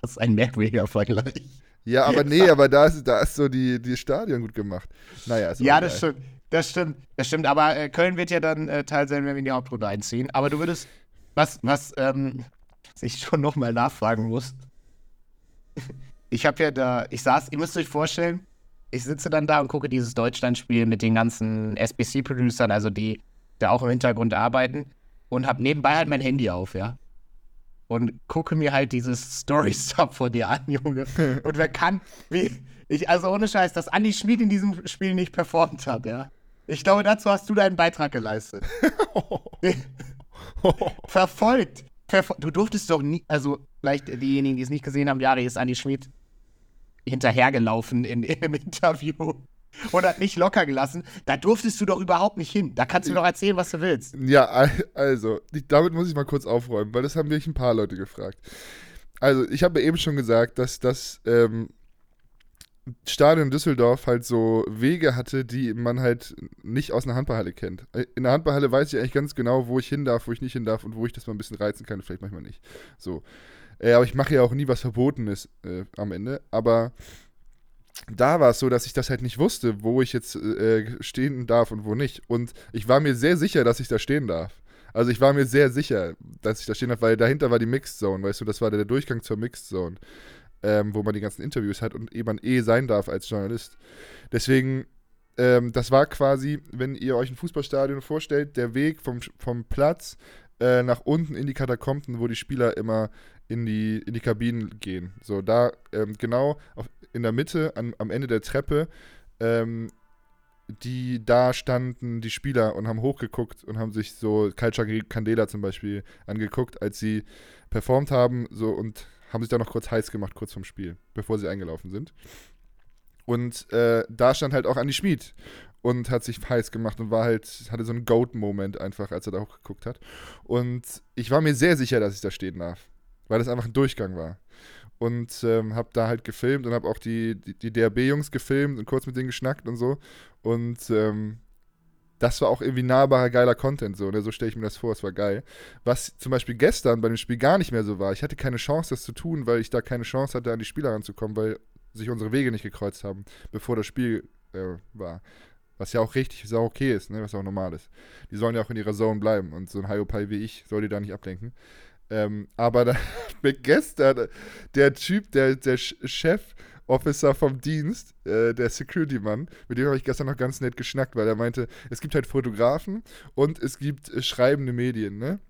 Das ist ein merkwürdiger Vergleich. Ja, aber nee, [LAUGHS] aber da ist, da ist so die, die Stadion gut gemacht. Naja, ist Ja, das stimmt. Das stimmt, das stimmt. Aber äh, Köln wird ja dann äh, Teil sein, wenn wir in die Hauptrunde einziehen. Aber du würdest, was, was, ähm, was ich schon nochmal nachfragen muss. ich habe ja da, ich saß, ihr müsst euch vorstellen, ich sitze dann da und gucke dieses Deutschlandspiel mit den ganzen SBC-Producern, also die da auch im Hintergrund arbeiten, und habe nebenbei halt mein Handy auf, ja. Und gucke mir halt dieses Story-Stop [LAUGHS] vor dir an, Junge. Und wer kann, wie, ich, also ohne Scheiß, dass Andi Schmid in diesem Spiel nicht performt hat, ja. Ich glaube, dazu hast du deinen Beitrag geleistet. [LAUGHS] Verfolgt. Verfol du durftest doch nie, also vielleicht diejenigen, die es nicht gesehen haben, Jari ist Andi Schmid hinterhergelaufen in, in, [LAUGHS] im Interview und hat nicht locker gelassen. Da durftest du doch überhaupt nicht hin. Da kannst du doch erzählen, was du willst. Ja, also, damit muss ich mal kurz aufräumen, weil das haben mich ein paar Leute gefragt. Also, ich habe eben schon gesagt, dass das ähm, Stadion Düsseldorf halt so Wege hatte, die man halt nicht aus einer Handballhalle kennt. In der Handballhalle weiß ich eigentlich ganz genau, wo ich hin darf, wo ich nicht hin darf und wo ich das mal ein bisschen reizen kann, vielleicht manchmal nicht. So. Äh, aber ich mache ja auch nie was Verbotenes äh, am Ende. Aber da war es so, dass ich das halt nicht wusste, wo ich jetzt äh, stehen darf und wo nicht. Und ich war mir sehr sicher, dass ich da stehen darf. Also ich war mir sehr sicher, dass ich da stehen darf, weil dahinter war die Mixed Zone, weißt du, das war der Durchgang zur Mixed Zone ähm, wo man die ganzen Interviews hat und eben man eh sein darf als Journalist. Deswegen, ähm, das war quasi, wenn ihr euch ein Fußballstadion vorstellt, der Weg vom, vom Platz äh, nach unten in die Katakomben, wo die Spieler immer in die, in die Kabinen gehen. So, da ähm, genau auf, in der Mitte, an, am Ende der Treppe, ähm, die da standen die Spieler und haben hochgeguckt und haben sich so Culture Candela zum Beispiel angeguckt, als sie performt haben so und haben sich da noch kurz heiß gemacht, kurz vorm Spiel, bevor sie eingelaufen sind. Und äh, da stand halt auch Andy Schmid und hat sich heiß gemacht und war halt, hatte so einen Goat-Moment einfach, als er da hochgeguckt hat. Und ich war mir sehr sicher, dass ich da stehen darf, weil das einfach ein Durchgang war. Und ähm, habe da halt gefilmt und habe auch die, die, die DRB-Jungs gefilmt und kurz mit denen geschnackt und so. Und ähm, das war auch irgendwie nahbarer, geiler Content, so, ne? so stelle ich mir das vor, es war geil. Was zum Beispiel gestern bei dem Spiel gar nicht mehr so war, ich hatte keine Chance, das zu tun, weil ich da keine Chance hatte, an die Spieler ranzukommen, weil sich unsere Wege nicht gekreuzt haben, bevor das Spiel äh, war. Was ja auch richtig ist, auch okay ist, ne? was auch normal ist. Die sollen ja auch in ihrer Zone bleiben und so ein Hyopai wie ich soll die da nicht ablenken. Ähm, aber da, [LAUGHS] gestern, der Typ, der, der Chef, Officer vom Dienst, äh, der Security-Mann, mit dem habe ich gestern noch ganz nett geschnackt, weil er meinte, es gibt halt Fotografen und es gibt äh, schreibende Medien, ne?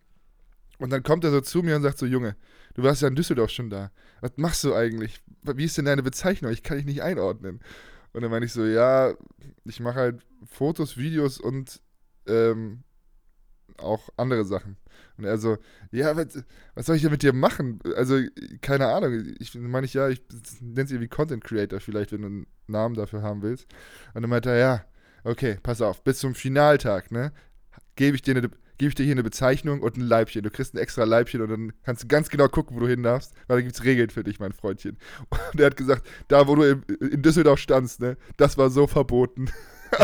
Und dann kommt er so zu mir und sagt so, Junge, du warst ja in Düsseldorf schon da. Was machst du eigentlich? Wie ist denn deine Bezeichnung? Ich kann dich nicht einordnen. Und dann meine ich so, ja, ich mache halt Fotos, Videos und ähm, auch andere Sachen. Und er so, ja, was, was, soll ich denn mit dir machen? Also, keine Ahnung. Ich meine ich, ja, ich nenne es irgendwie Content Creator vielleicht, wenn du einen Namen dafür haben willst. Und dann meinte er, ja, okay, pass auf, bis zum Finaltag, ne, gebe ich dir ich dir hier eine Bezeichnung und ein Leibchen. Du kriegst ein extra Leibchen und dann kannst du ganz genau gucken, wo du hin darfst, weil da gibt es Regeln für dich, mein Freundchen. Und er hat gesagt, da wo du in, in Düsseldorf standst, ne, das war so verboten. [LAUGHS]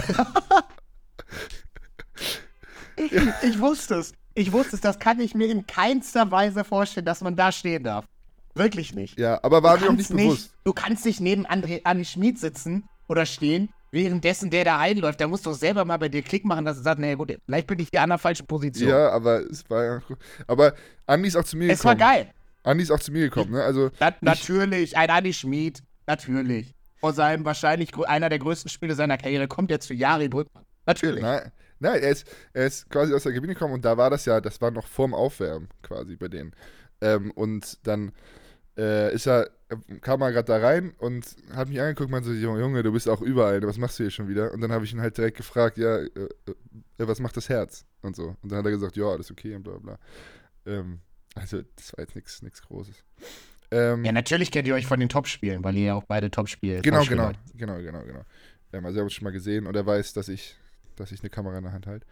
ja. Ich wusste es. Ich wusste es, das kann ich mir in keinster Weise vorstellen, dass man da stehen darf. Wirklich nicht. Ja, aber war mir auch nicht, nicht bewusst. Du kannst nicht neben André, Andi Schmid sitzen oder stehen, währenddessen der da einläuft. Der muss doch selber mal bei dir Klick machen, dass er sagt, naja gut, vielleicht bin ich hier an der falschen Position. Ja, aber es war ja. Aber Andi ist auch zu mir es gekommen. Es war geil. Andi ist auch zu mir gekommen, ne? Also. Na, natürlich, ein Andi Schmid, natürlich. Vor seinem wahrscheinlich einer der größten Spiele seiner Karriere kommt er zu Jari Brückmann. Natürlich. Nein, nein er, ist, er ist quasi aus der Kabine gekommen und da war das ja, das war noch vorm Aufwärmen quasi bei denen. Ähm, und dann äh, ist er, kam er gerade da rein und hat mich angeguckt und meinte so, Junge, du bist auch überall, was machst du hier schon wieder? Und dann habe ich ihn halt direkt gefragt, ja, äh, äh, was macht das Herz? Und so. Und dann hat er gesagt, ja, alles okay und bla bla. Ähm, also, das war jetzt nichts Großes. Ähm, ja, natürlich kennt ihr euch von den Top-Spielen, weil ihr ja auch beide Top-Spiele Genau, Top genau, genau, genau, genau. Ähm, also, er hat es schon mal gesehen und er weiß, dass ich dass ich eine Kamera in der Hand halte.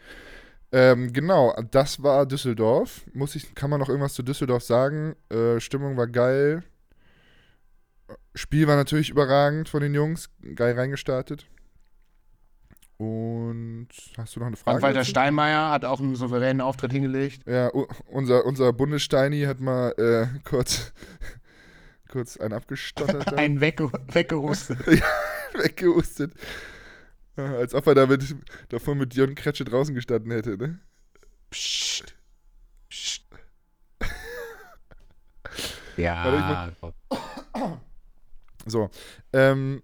Ähm, genau, das war Düsseldorf. Muss ich, kann man noch irgendwas zu Düsseldorf sagen? Äh, Stimmung war geil. Spiel war natürlich überragend von den Jungs. Geil reingestartet. Und hast du noch eine Frage? Walter Steinmeier hat auch einen souveränen Auftritt hingelegt. Ja, unser, unser Bundessteini hat mal äh, kurz, kurz einen abgestottert. [LAUGHS] einen wegge weggehustet. [LAUGHS] ja, weggehustet. [LAUGHS] Als ob er damit, davor mit Jon Kretsche draußen gestanden hätte, ne? Psst. Psst. [LAUGHS] ja. [COUGHS] So. Ähm,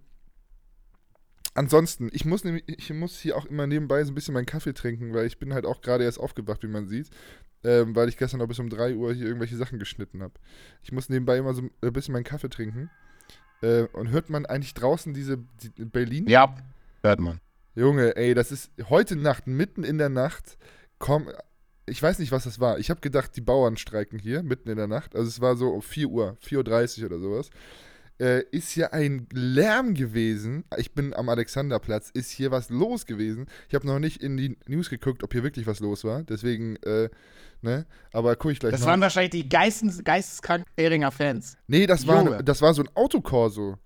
ansonsten, ich muss, nämlich, ich muss hier auch immer nebenbei so ein bisschen meinen Kaffee trinken, weil ich bin halt auch gerade erst aufgewacht, wie man sieht. Ähm, weil ich gestern noch bis um 3 Uhr hier irgendwelche Sachen geschnitten habe. Ich muss nebenbei immer so ein bisschen meinen Kaffee trinken. Äh, und hört man eigentlich draußen diese die, Berlin? Ja, hört man. Junge, ey, das ist heute Nacht, mitten in der Nacht, komm, ich weiß nicht, was das war. Ich habe gedacht, die Bauern streiken hier, mitten in der Nacht. Also es war so um 4 Uhr, 4.30 Uhr oder sowas. Äh, ist hier ein Lärm gewesen. Ich bin am Alexanderplatz. Ist hier was los gewesen? Ich habe noch nicht in die News geguckt, ob hier wirklich was los war. Deswegen, äh, ne? Aber gucke ich gleich Das noch. waren wahrscheinlich die geistes, geisteskranken Ehringer Fans. Nee, das war, das war so ein Autokorso.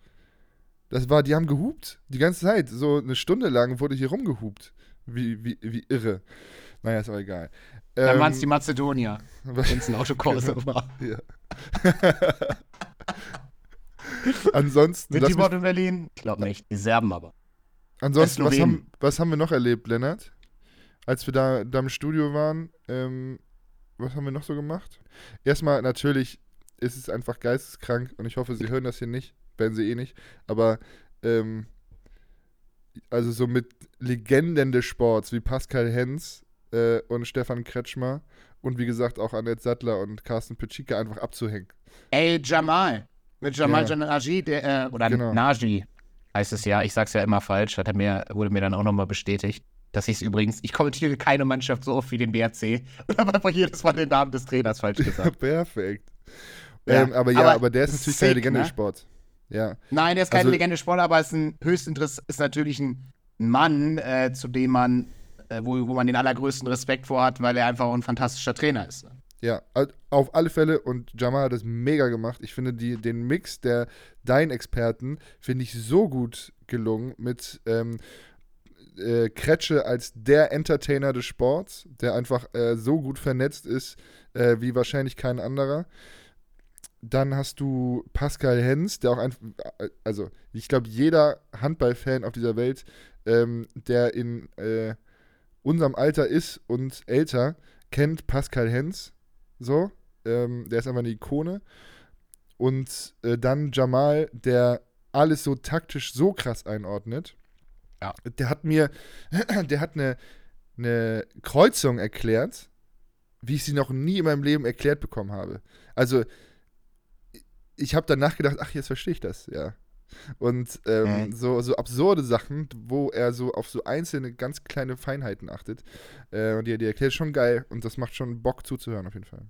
Das war, die haben gehupt. Die ganze Zeit. So eine Stunde lang wurde hier rumgehupt. Wie, wie, wie irre. Naja, ist aber egal. Dann ähm, waren es die Mazedonier. [LAUGHS] Wenn es ein Autokurse genau. war. Ja. ansonsten. Sind die Wort in Berlin? Ich glaube nicht. Die Serben aber. Ansonsten, was haben, was haben wir noch erlebt, Lennart? Als wir da, da im Studio waren, ähm, was haben wir noch so gemacht? Erstmal, natürlich ist es einfach geisteskrank und ich hoffe, Sie hören das hier nicht werden sie eh nicht. Aber ähm, also so mit Legenden des Sports wie Pascal Hens äh, und Stefan Kretschmer und wie gesagt auch Annette Sattler und Carsten Petschika einfach abzuhängen. Ey, Jamal. Mit Jamal ja. Naji, der, äh, oder genau. Naji heißt es ja. Ich sag's ja immer falsch. Hat er mir, wurde mir dann auch nochmal bestätigt. Dass ich es übrigens, ich kommentiere keine Mannschaft so oft wie den BRC [LAUGHS] und habe einfach jedes Mal den Namen des Trainers falsch gesagt. [LAUGHS] Perfekt. Ja, ähm, aber ja, aber, aber der ist natürlich keine Legende ne? des Sports. Ja. Nein, der ist keine also, Legende Sportler, aber ist ein höchst ist natürlich ein Mann, äh, zu dem man, äh, wo, wo man den allergrößten Respekt vor hat, weil er einfach auch ein fantastischer Trainer ist. Ja, auf alle Fälle und Jamal hat das mega gemacht. Ich finde die, den Mix der Dein-Experten finde ich so gut gelungen mit ähm, äh, Kretsche als der Entertainer des Sports, der einfach äh, so gut vernetzt ist äh, wie wahrscheinlich kein anderer. Dann hast du Pascal Hens, der auch einfach, also ich glaube, jeder Handballfan auf dieser Welt, ähm, der in äh, unserem Alter ist und älter, kennt Pascal Hens. So, ähm, der ist einfach eine Ikone. Und äh, dann Jamal, der alles so taktisch so krass einordnet. Ja. Der hat mir, [CLEARS THROAT] der hat eine, eine Kreuzung erklärt, wie ich sie noch nie in meinem Leben erklärt bekommen habe. Also, ich habe danach gedacht, ach, jetzt verstehe ich das, ja. Und ähm, Mhm. so, so absurde Sachen, wo er so auf so einzelne ganz kleine Feinheiten achtet. Äh, und die, die erklärt schon geil und das macht schon Bock zuzuhören auf jeden Fall.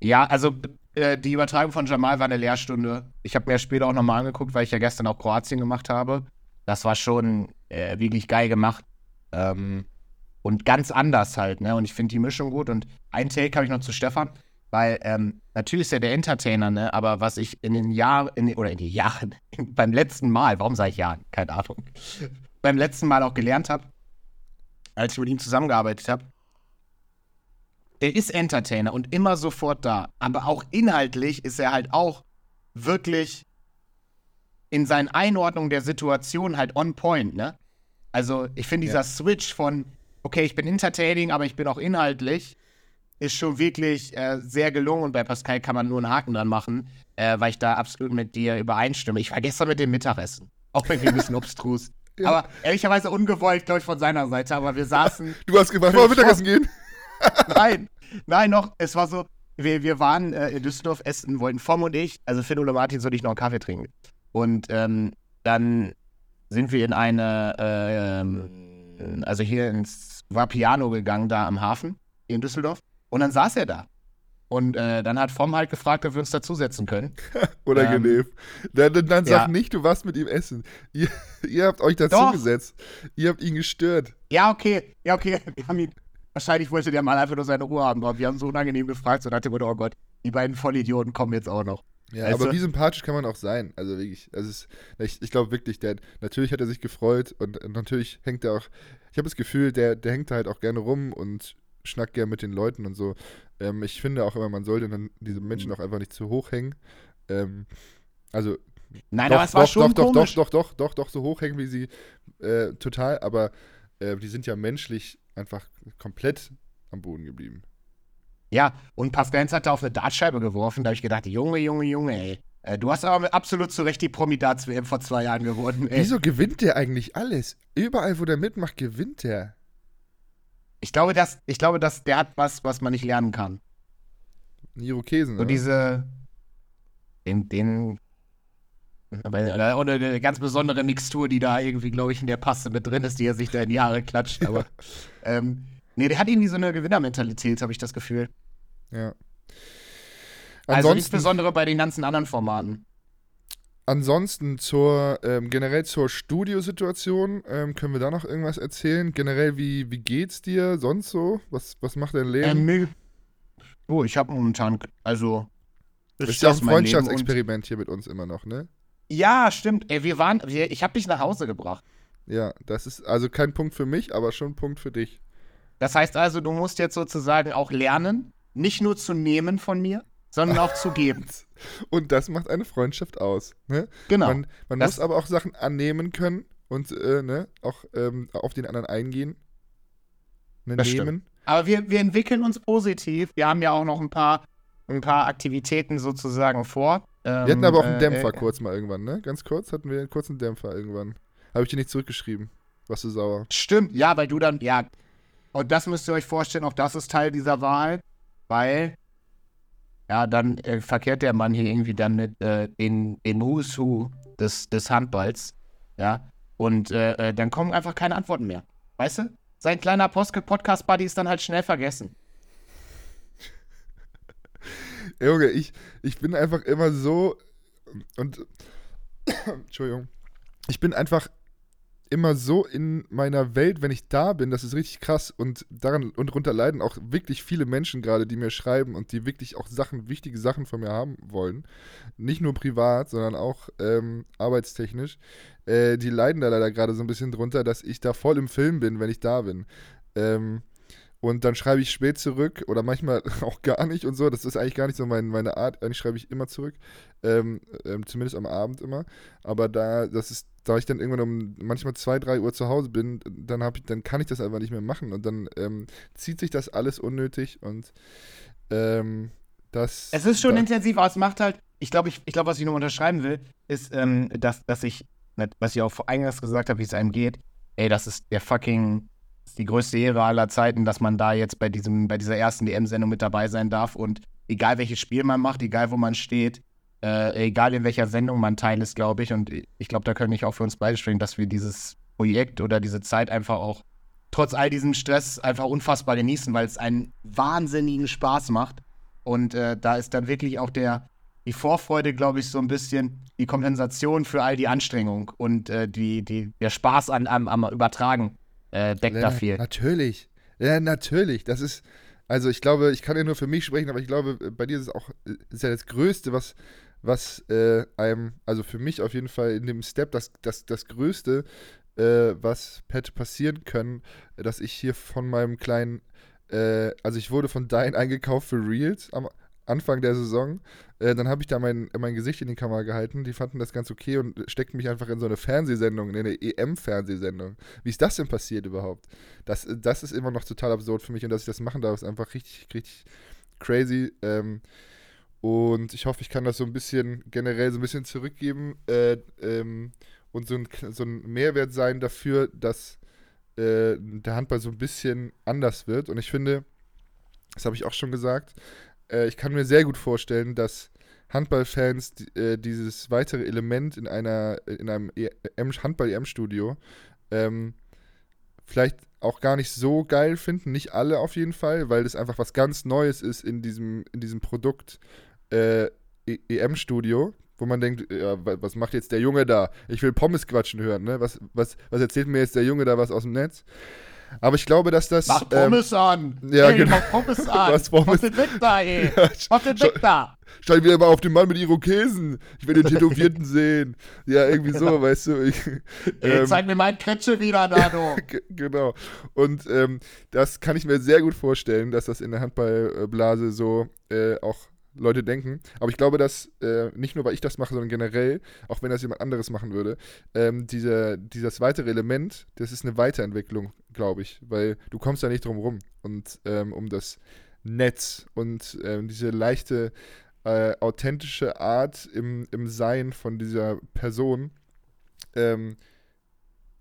Ja, also äh, die Übertragung von Jamal war eine Lehrstunde. Ich habe mir später auch nochmal angeguckt, weil ich ja gestern auch Kroatien gemacht habe. Das war schon äh, wirklich geil gemacht. Ähm, und ganz anders halt, ne? Und ich finde die Mischung gut. Und ein Take habe ich noch zu Stefan, weil ähm, natürlich ist er der Entertainer, ne? Aber was ich in den Jahren, oder in den Jahren, beim letzten Mal, warum sage ich Jahren? Keine Ahnung. beim letzten Mal auch gelernt habe, als ich mit ihm zusammengearbeitet habe, der ist Entertainer und immer sofort da. Aber auch inhaltlich ist er halt auch wirklich in seinen Einordnungen der Situation halt on point, ne? Also, ich finde, dieser Switch von, okay, ich bin entertaining, aber ich bin auch inhaltlich, ist schon wirklich äh, sehr gelungen und bei Pascal kann man nur einen Haken dran machen, äh, weil ich da absolut mit dir übereinstimme. Ich war gestern mit dem Mittagessen. Auch irgendwie ein bisschen obstrus. [LAUGHS] Ja. Aber ehrlicherweise ungewollt, glaube ich, von seiner Seite. Aber wir saßen [LAUGHS] Du hast gefragt, wollen wir Mittagessen gehen? [LAUGHS] nein, nein, noch. Es war so, wir, wir waren äh, in Düsseldorf essen, wollten Vom und ich, also Finn oder Martin, soll ich noch einen Kaffee trinken. Und ähm, dann sind wir in eine, äh, ähm, also hier ins Vapiano gegangen, da am Hafen in Düsseldorf. Und dann saß er da. Und äh, dann hat Vom halt gefragt, ob wir uns dazusetzen können. [LAUGHS] Oder Ähm. Dann, dann, dann ja. sag nicht, du warst mit ihm essen. Ihr, [LAUGHS] ihr habt euch dazugesetzt. Ihr habt ihn gestört. Ja, okay, ja, okay. [LAUGHS] Wir haben ihn, wahrscheinlich wollte der mal einfach nur seine Ruhe haben, aber wir haben so unangenehm gefragt, so nach dem Motto, oh Gott, die beiden Vollidioten kommen jetzt auch noch. Ja, Also- aber wie sympathisch kann man auch sein? Also wirklich, also es ich, ich glaube wirklich, der, natürlich hat er sich gefreut und, und natürlich hängt er auch, ich habe das Gefühl, der, der hängt da halt auch gerne rum und schnackt gerne mit den Leuten und so. Ähm, ich finde auch immer, man sollte dann diese Menschen auch einfach nicht zu hoch hängen. Ähm, also Nein, doch, aber es war doch, schon doch, doch, komisch. doch, doch, doch, doch, doch, so hoch hängen wie sie äh, total, aber äh, die sind ja menschlich einfach komplett am Boden geblieben. Ja, und Pascal hat da auf eine Dartscheibe geworfen. Da habe ich gedacht, Junge, Junge, Junge, ey. Äh, Du hast aber absolut zu Recht die Promi-Darts-WM vor zwei Jahren gewonnen, ey. Wieso gewinnt der eigentlich alles? Überall, wo der mitmacht, gewinnt der. Ich glaube, dass, ich glaube, dass der hat was, was man nicht lernen kann. Irokesen, So ne? diese, den, den, oder eine ganz besondere Mixtur, die da irgendwie, glaube ich, in der Paste mit drin ist, die er sich da in die Haare klatscht. Aber, [LAUGHS] ähm, nee, der hat irgendwie so eine Gewinnermentalität, habe ich das Gefühl. Ja. Also Ansonsten, insbesondere bei den ganzen anderen Formaten. Ansonsten zur, ähm, generell zur Studiosituation, ähm, können wir da noch irgendwas erzählen? Generell, wie, wie geht's dir sonst so? Was, was macht dein Leben? Ähm, oh, ich habe momentan, also, das ist ja auch das ein Freundschaftsexperiment hier mit uns immer noch, ne? Ja, stimmt. Ey, wir waren, wir, ich habe dich nach Hause gebracht. Ja, das ist also kein Punkt für mich, aber schon ein Punkt für dich. Das heißt also, du musst jetzt sozusagen auch lernen, nicht nur zu nehmen von mir, sondern auch zu geben. [LAUGHS] Und das macht eine Freundschaft aus, ne? Genau. Man, man muss aber auch Sachen annehmen können und äh, ne, auch ähm, auf den anderen eingehen. Ne, Das nehmen. Aber wir, wir entwickeln uns positiv. Wir haben ja auch noch ein paar, ein paar Aktivitäten sozusagen vor. Ähm, Wir hatten aber auch einen äh, Dämpfer äh, kurz mal irgendwann, ne? Ganz kurz hatten wir einen kurzen Dämpfer irgendwann. Habe ich dir nicht zurückgeschrieben. Warst du sauer? Stimmt, ja, weil du dann, ja. Und das müsst ihr euch vorstellen, auch das ist Teil dieser Wahrheit, weil, ja, dann äh, verkehrt der Mann hier irgendwie dann mit äh, den, den Who's Who des, des Handballs, ja. Und äh, äh, dann kommen einfach keine Antworten mehr. Weißt du? Sein kleiner Post Podcast-Buddy ist dann halt schnell vergessen. [LAUGHS] Junge, ich, ich bin einfach immer so und [COUGHS] Entschuldigung. Ich bin einfach immer so in meiner Welt, wenn ich da bin, das ist richtig krass und daran und darunter leiden auch wirklich viele Menschen gerade, die mir schreiben und die wirklich auch Sachen, wichtige Sachen von mir haben wollen. Nicht nur privat, sondern auch ähm, arbeitstechnisch. Äh, die leiden da leider gerade so ein bisschen drunter, dass ich da voll im Film bin, wenn ich da bin. Ähm, und dann schreibe ich spät zurück oder manchmal [LAUGHS] auch gar nicht und so. Das ist eigentlich gar nicht so mein, meine Art. Eigentlich schreibe ich immer zurück. Ähm, ähm, zumindest am Abend immer. Aber da, das ist, da ich dann irgendwann um manchmal zwei, drei Uhr zu Hause bin, dann, hab ich, dann kann ich das einfach nicht mehr machen. Und dann ähm, zieht sich das alles unnötig und ähm, das. Es ist schon da, intensiv, aber es macht halt, ich glaube, ich, ich glaub, was ich nur unterschreiben will, ist, ähm, dass, dass ich, was ich auch vor eingangs gesagt habe, wie es einem geht, ey, das ist der fucking die größte Ehre aller Zeiten, dass man da jetzt bei, diesem, bei dieser ersten DM-Sendung mit dabei sein darf. Und egal welches Spiel man macht, egal wo man steht, äh, egal in welcher Sendung man teil ist, glaube ich. Und ich glaube, da können ich auch für uns beide sprechen, dass wir dieses Projekt oder diese Zeit einfach auch trotz all diesem Stress einfach unfassbar genießen, weil es einen wahnsinnigen Spaß macht. Und äh, da ist dann wirklich auch der, die Vorfreude, glaube ich, so ein bisschen die Kompensation für all die Anstrengung und äh, die, die, der Spaß an, am, am Übertragen äh, deckt ja, da viel. Natürlich. Ja, natürlich. Das ist, also ich glaube, ich kann ja nur für mich sprechen, aber ich glaube, bei dir ist es auch, ist ja das Größte, was, was äh, einem, also für mich auf jeden Fall in dem Step, das, das, das Größte, äh, was hätte passieren können, dass ich hier von meinem kleinen, äh, also ich wurde von Dein eingekauft für Reels am Anfang der Saison. Äh, dann habe ich da mein, mein Gesicht in die Kamera gehalten. Die fanden das ganz okay und steckten mich einfach in so eine Fernsehsendung, in eine EM-Fernsehsendung. Wie ist das denn passiert überhaupt? Das, das ist immer noch total absurd für mich und dass ich das machen darf, ist einfach richtig, richtig crazy. Ähm, und ich hoffe, ich kann das so ein bisschen generell so ein bisschen zurückgeben äh, ähm, und so ein, so ein Mehrwert sein dafür, dass äh, der Handball so ein bisschen anders wird. Und ich finde, das habe ich auch schon gesagt, äh, ich kann mir sehr gut vorstellen, dass Handballfans äh, dieses weitere Element in einer in einem e Handball-EM-Studio ähm, vielleicht auch gar nicht so geil finden. Nicht alle auf jeden Fall, weil das einfach was ganz Neues ist in diesem, in diesem Produkt äh, EM-Studio, wo man denkt, ja, was macht jetzt der Junge da? Ich will Pommes quatschen hören, ne? Was, was, was erzählt mir jetzt der Junge da was aus dem Netz? Aber ich glaube, dass das. Mach ähm, Pommes ähm, an! Ja, hey, genau. Mach Pommes [LAUGHS] an! Was Pommes? Mach den weg da, ey! [LAUGHS] Ja, mach den weg da! Steig wieder mal auf den Mann mit Irokesen. Ich will den Tätowierten [LAUGHS] sehen. Ja, irgendwie so, genau. weißt du. Ich, ähm, zeig mir meinen Kretsche wieder da, du. genau. Und ähm, das kann ich mir sehr gut vorstellen, dass das in der Handballblase so äh, auch Leute denken. Aber ich glaube, dass äh, nicht nur, weil ich das mache, sondern generell, auch wenn das jemand anderes machen würde, ähm, diese, dieses weitere Element, das ist eine Weiterentwicklung, glaube ich, weil du kommst da nicht drum rum und ähm, um das Netz und ähm, diese leichte, äh, authentische Art im, im Sein von dieser Person ähm,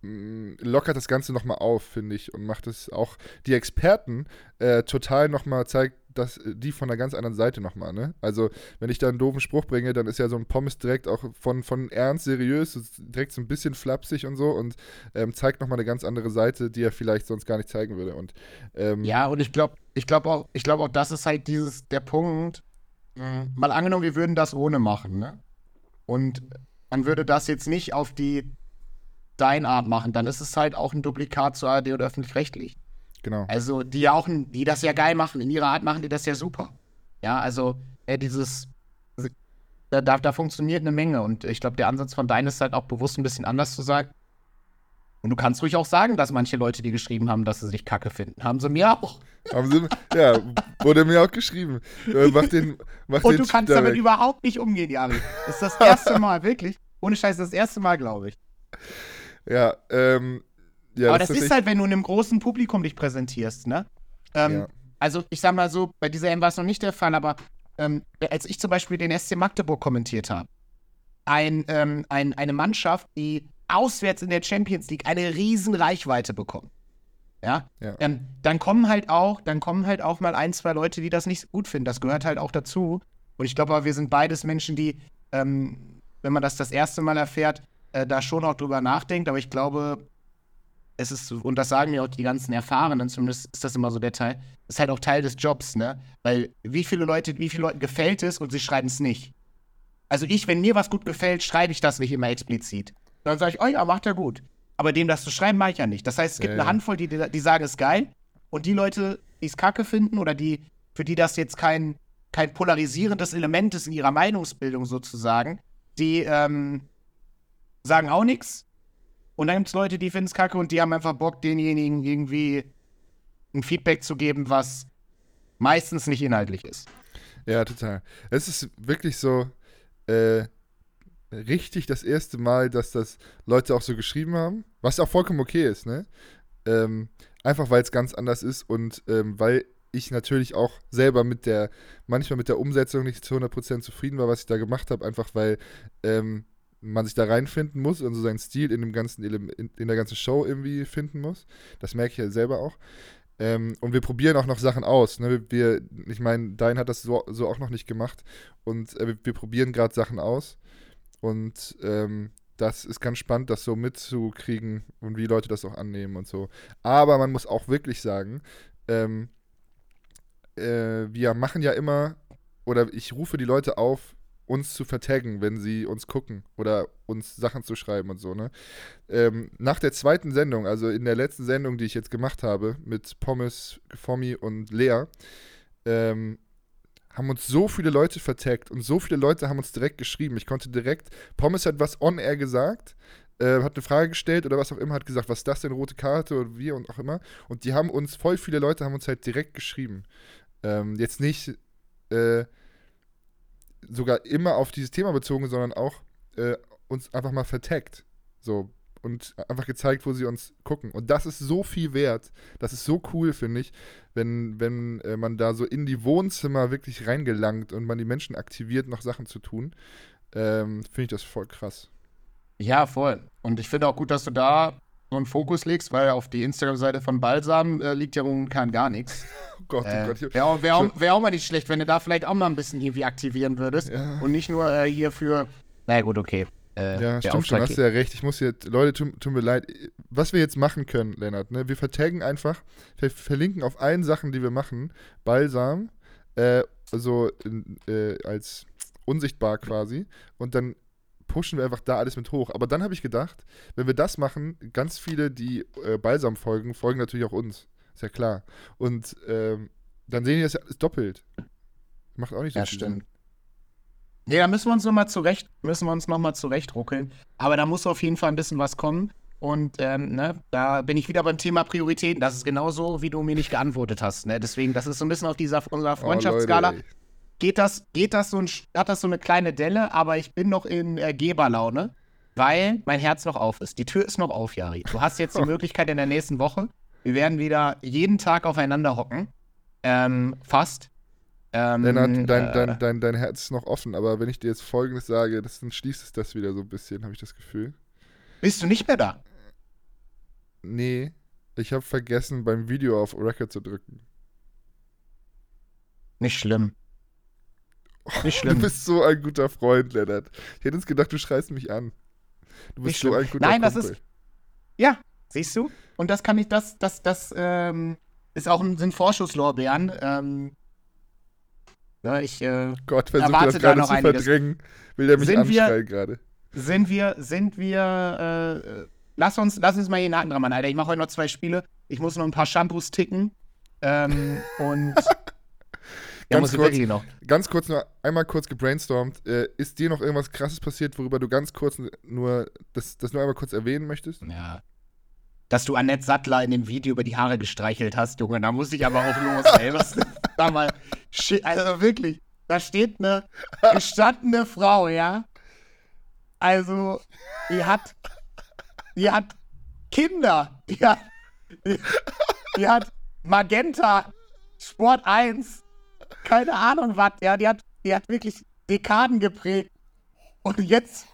lockert das Ganze nochmal auf, finde ich, und macht es auch die Experten äh, total nochmal, zeigt das, die von einer ganz anderen Seite nochmal, ne? Also, wenn ich da einen doofen Spruch bringe, dann ist ja so ein Pommes direkt auch von, von ernst, seriös, direkt so ein bisschen flapsig und so und ähm, zeigt nochmal eine ganz andere Seite, die er vielleicht sonst gar nicht zeigen würde. Und, ähm, ja, und ich glaube ich glaub auch, ich auch, das ist halt dieses, der Punkt, mh, mal angenommen, wir würden das ohne machen, ne? Und man würde das jetzt nicht auf die dein Art machen, dann ist es halt auch ein Duplikat zu ARD oder öffentlich-rechtlich. Genau. Also, die ja auch, die das ja geil machen, in ihrer Art machen die das ja super. Ja, also, äh, dieses, da, da, da, funktioniert eine Menge und ich glaube, der Ansatz von deinem ist halt auch bewusst ein bisschen anders zu sagen. Und du kannst ruhig auch sagen, dass manche Leute, die geschrieben haben, dass sie sich kacke finden. Haben sie mir auch. Haben sie, ja, wurde mir auch geschrieben. Äh, mach den, mach und den du kannst damit weg. überhaupt nicht umgehen, Jari. Das ist das erste Mal, wirklich. Ohne Scheiß, das erste Mal, glaube ich. Ja, ähm, ja, aber das, das ist halt, wenn du einem großen Publikum dich präsentierst, ne? Ähm, ja. Also, ich sag mal so, bei dieser M war es noch nicht der Fall, aber ähm, als ich zum Beispiel den SC Magdeburg kommentiert habe, ein, ähm, ein, eine Mannschaft, die auswärts in der Champions League eine riesen Reichweite bekommt. Ja, ja. Ähm, dann kommen halt auch, dann kommen halt auch mal ein, zwei Leute, die das nicht so gut finden. Das gehört halt auch dazu. Und ich glaube wir sind beides Menschen, die, ähm, wenn man das das erste Mal erfährt, äh, da schon auch drüber nachdenkt. Aber ich glaube, es ist, und das sagen mir auch die ganzen Erfahrenen, zumindest ist das immer so der Teil, ist halt auch Teil des Jobs, ne? Weil wie viele Leute, wie viele Leuten gefällt es und sie schreiben es nicht. Also ich, wenn mir was gut gefällt, schreibe ich das nicht immer explizit. Dann sage ich, oh ja, macht er gut. Aber dem das zu schreiben, mache ich ja nicht. Das heißt, es gibt Ja, eine ja. Handvoll, die, die sagen, es ist geil. Und die Leute, die es kacke finden oder die, für die das jetzt kein, kein polarisierendes Element ist in ihrer Meinungsbildung sozusagen, die ähm, sagen auch nichts. Und dann gibt es Leute, die finden es kacke und die haben einfach Bock, denjenigen irgendwie ein Feedback zu geben, was meistens nicht inhaltlich ist. Ja, total. Es ist wirklich so äh, richtig das erste Mal, dass das Leute auch so geschrieben haben, was auch vollkommen okay ist, ne? Ähm, einfach weil es ganz anders ist und ähm, weil ich natürlich auch selber mit der, manchmal mit der Umsetzung nicht zu 100% zufrieden war, was ich da gemacht habe, einfach weil ähm, man sich da reinfinden muss und so seinen Stil in dem ganzen in, in der ganzen Show irgendwie finden muss. Das merke ich ja selber auch. Ähm, und wir probieren auch noch Sachen aus. Ne? Wir, ich meine, Dein hat das so, so auch noch nicht gemacht. Und äh, wir, wir probieren gerade Sachen aus. Und ähm, das ist ganz spannend, das so mitzukriegen und wie Leute das auch annehmen und so. Aber man muss auch wirklich sagen, ähm, äh, wir machen ja immer, oder ich rufe die Leute auf, uns zu vertaggen, wenn sie uns gucken oder uns Sachen zu schreiben und so, ne? Ähm, nach der zweiten Sendung, also in der letzten Sendung, die ich jetzt gemacht habe, mit Pommes, Fommi und Lea, ähm, haben uns so viele Leute vertaggt und so viele Leute haben uns direkt geschrieben. Ich konnte direkt, Pommes hat was on-air gesagt, äh, hat eine Frage gestellt oder was auch immer, hat gesagt, was ist das denn, rote Karte oder wie und auch immer. Und die haben uns, voll viele Leute haben uns halt direkt geschrieben. Ähm, jetzt nicht äh, sogar immer auf dieses Thema bezogen, sondern auch äh, uns einfach mal vertaggt. So. Und einfach gezeigt, wo sie uns gucken. Und das ist so viel wert. Das ist so cool, finde ich, wenn, wenn äh, man da so in die Wohnzimmer wirklich reingelangt und man die Menschen aktiviert, noch Sachen zu tun. Ähm, finde ich das voll krass. Ja, voll. Und ich finde auch gut, dass du da so einen Fokus legst, weil auf die Instagram-Seite von Balsam äh, liegt ja momentan gar nichts. [LAUGHS] Oh Gott, oh Äh, Gott. Wäre auch, wär auch, wär auch mal nicht schlecht, wenn du da vielleicht auch mal ein bisschen irgendwie aktivieren würdest. Ja. Und nicht nur äh, hier für. Na gut, okay. Äh, Ja, stimmt schon, hast du ja recht. Ich muss jetzt, Leute, tut, tut mir leid. Was wir jetzt machen können, Lennart, ne? wir vertaggen einfach, wir verlinken auf allen Sachen, die wir machen, Balsam, äh, so äh, als unsichtbar quasi, und dann pushen wir einfach da alles mit hoch. Aber dann habe ich gedacht, wenn wir das machen, ganz viele, die äh, Balsam folgen, folgen natürlich auch uns. Ist ja klar. Und ähm, dann sehen die das ja alles doppelt. Macht auch nicht so Ja, viel stimmt. Sinn. Nee, da müssen wir uns nochmal zurecht, müssen wir uns noch mal zurechtruckeln. Aber da muss auf jeden Fall ein bisschen was kommen. Und ähm, ne, da bin ich wieder beim Thema Prioritäten. Das ist genauso, wie du mir nicht geantwortet hast. Ne? Deswegen, das ist so ein bisschen auf dieser unserer Oh, Freundschaftsskala. Leute, ey. Geht das, geht das so ein, hat das so eine kleine Delle, aber ich bin noch in äh, Geberlaune, weil mein Herz noch auf ist. Die Tür ist noch auf, Jari. Du hast jetzt die [LAUGHS] Möglichkeit in der nächsten Woche. Wir werden wieder jeden Tag aufeinander hocken. Ähm, fast. Ähm, Lennart, dein, äh, dein, dein, dein Herz ist noch offen, aber wenn ich dir jetzt Folgendes sage, das, dann schließt es das wieder so ein bisschen, habe ich das Gefühl. Bist du nicht mehr da? Nee, ich habe vergessen, beim Video auf Record zu drücken. Nicht schlimm. Nicht Du schlimm. bist so ein guter Freund, Lennart. Ich hätte uns gedacht, du schreist mich an. Du bist so ein guter Nein, das Kumpel. ist- Ja, siehst du? Und das kann ich, das, das, das ähm, ist auch ein, sind Vorschusslorbeeren. Ähm, ja, ich, äh, Gott, er erwarte das da gerade zu einiges. verdrängen. Will der mich Sind wir- anschreien gerade. sind wir, sind wir, äh, lass uns, lass uns mal hier einen Haken dran machen, Alter. Ich mache heute noch zwei Spiele. Ich muss noch ein paar Shampoos ticken. Ähm, und. [LAUGHS] ja, Ganz ich kurz. noch. Ganz kurz noch, einmal kurz gebrainstormt. Äh, ist dir noch irgendwas krasses passiert, worüber du ganz kurz nur, das, das nur einmal kurz erwähnen möchtest? Ja. Dass du Annette Sattler in dem Video über die Haare gestreichelt hast, Junge, da muss ich aber auch los, ey. Was, sag mal, also wirklich, da steht eine gestandene Frau, ja. Also, die hat, die hat Kinder, die hat, die, die hat Magenta, Sport 1, keine Ahnung was, ja, die hat, die hat wirklich Dekaden geprägt. Und jetzt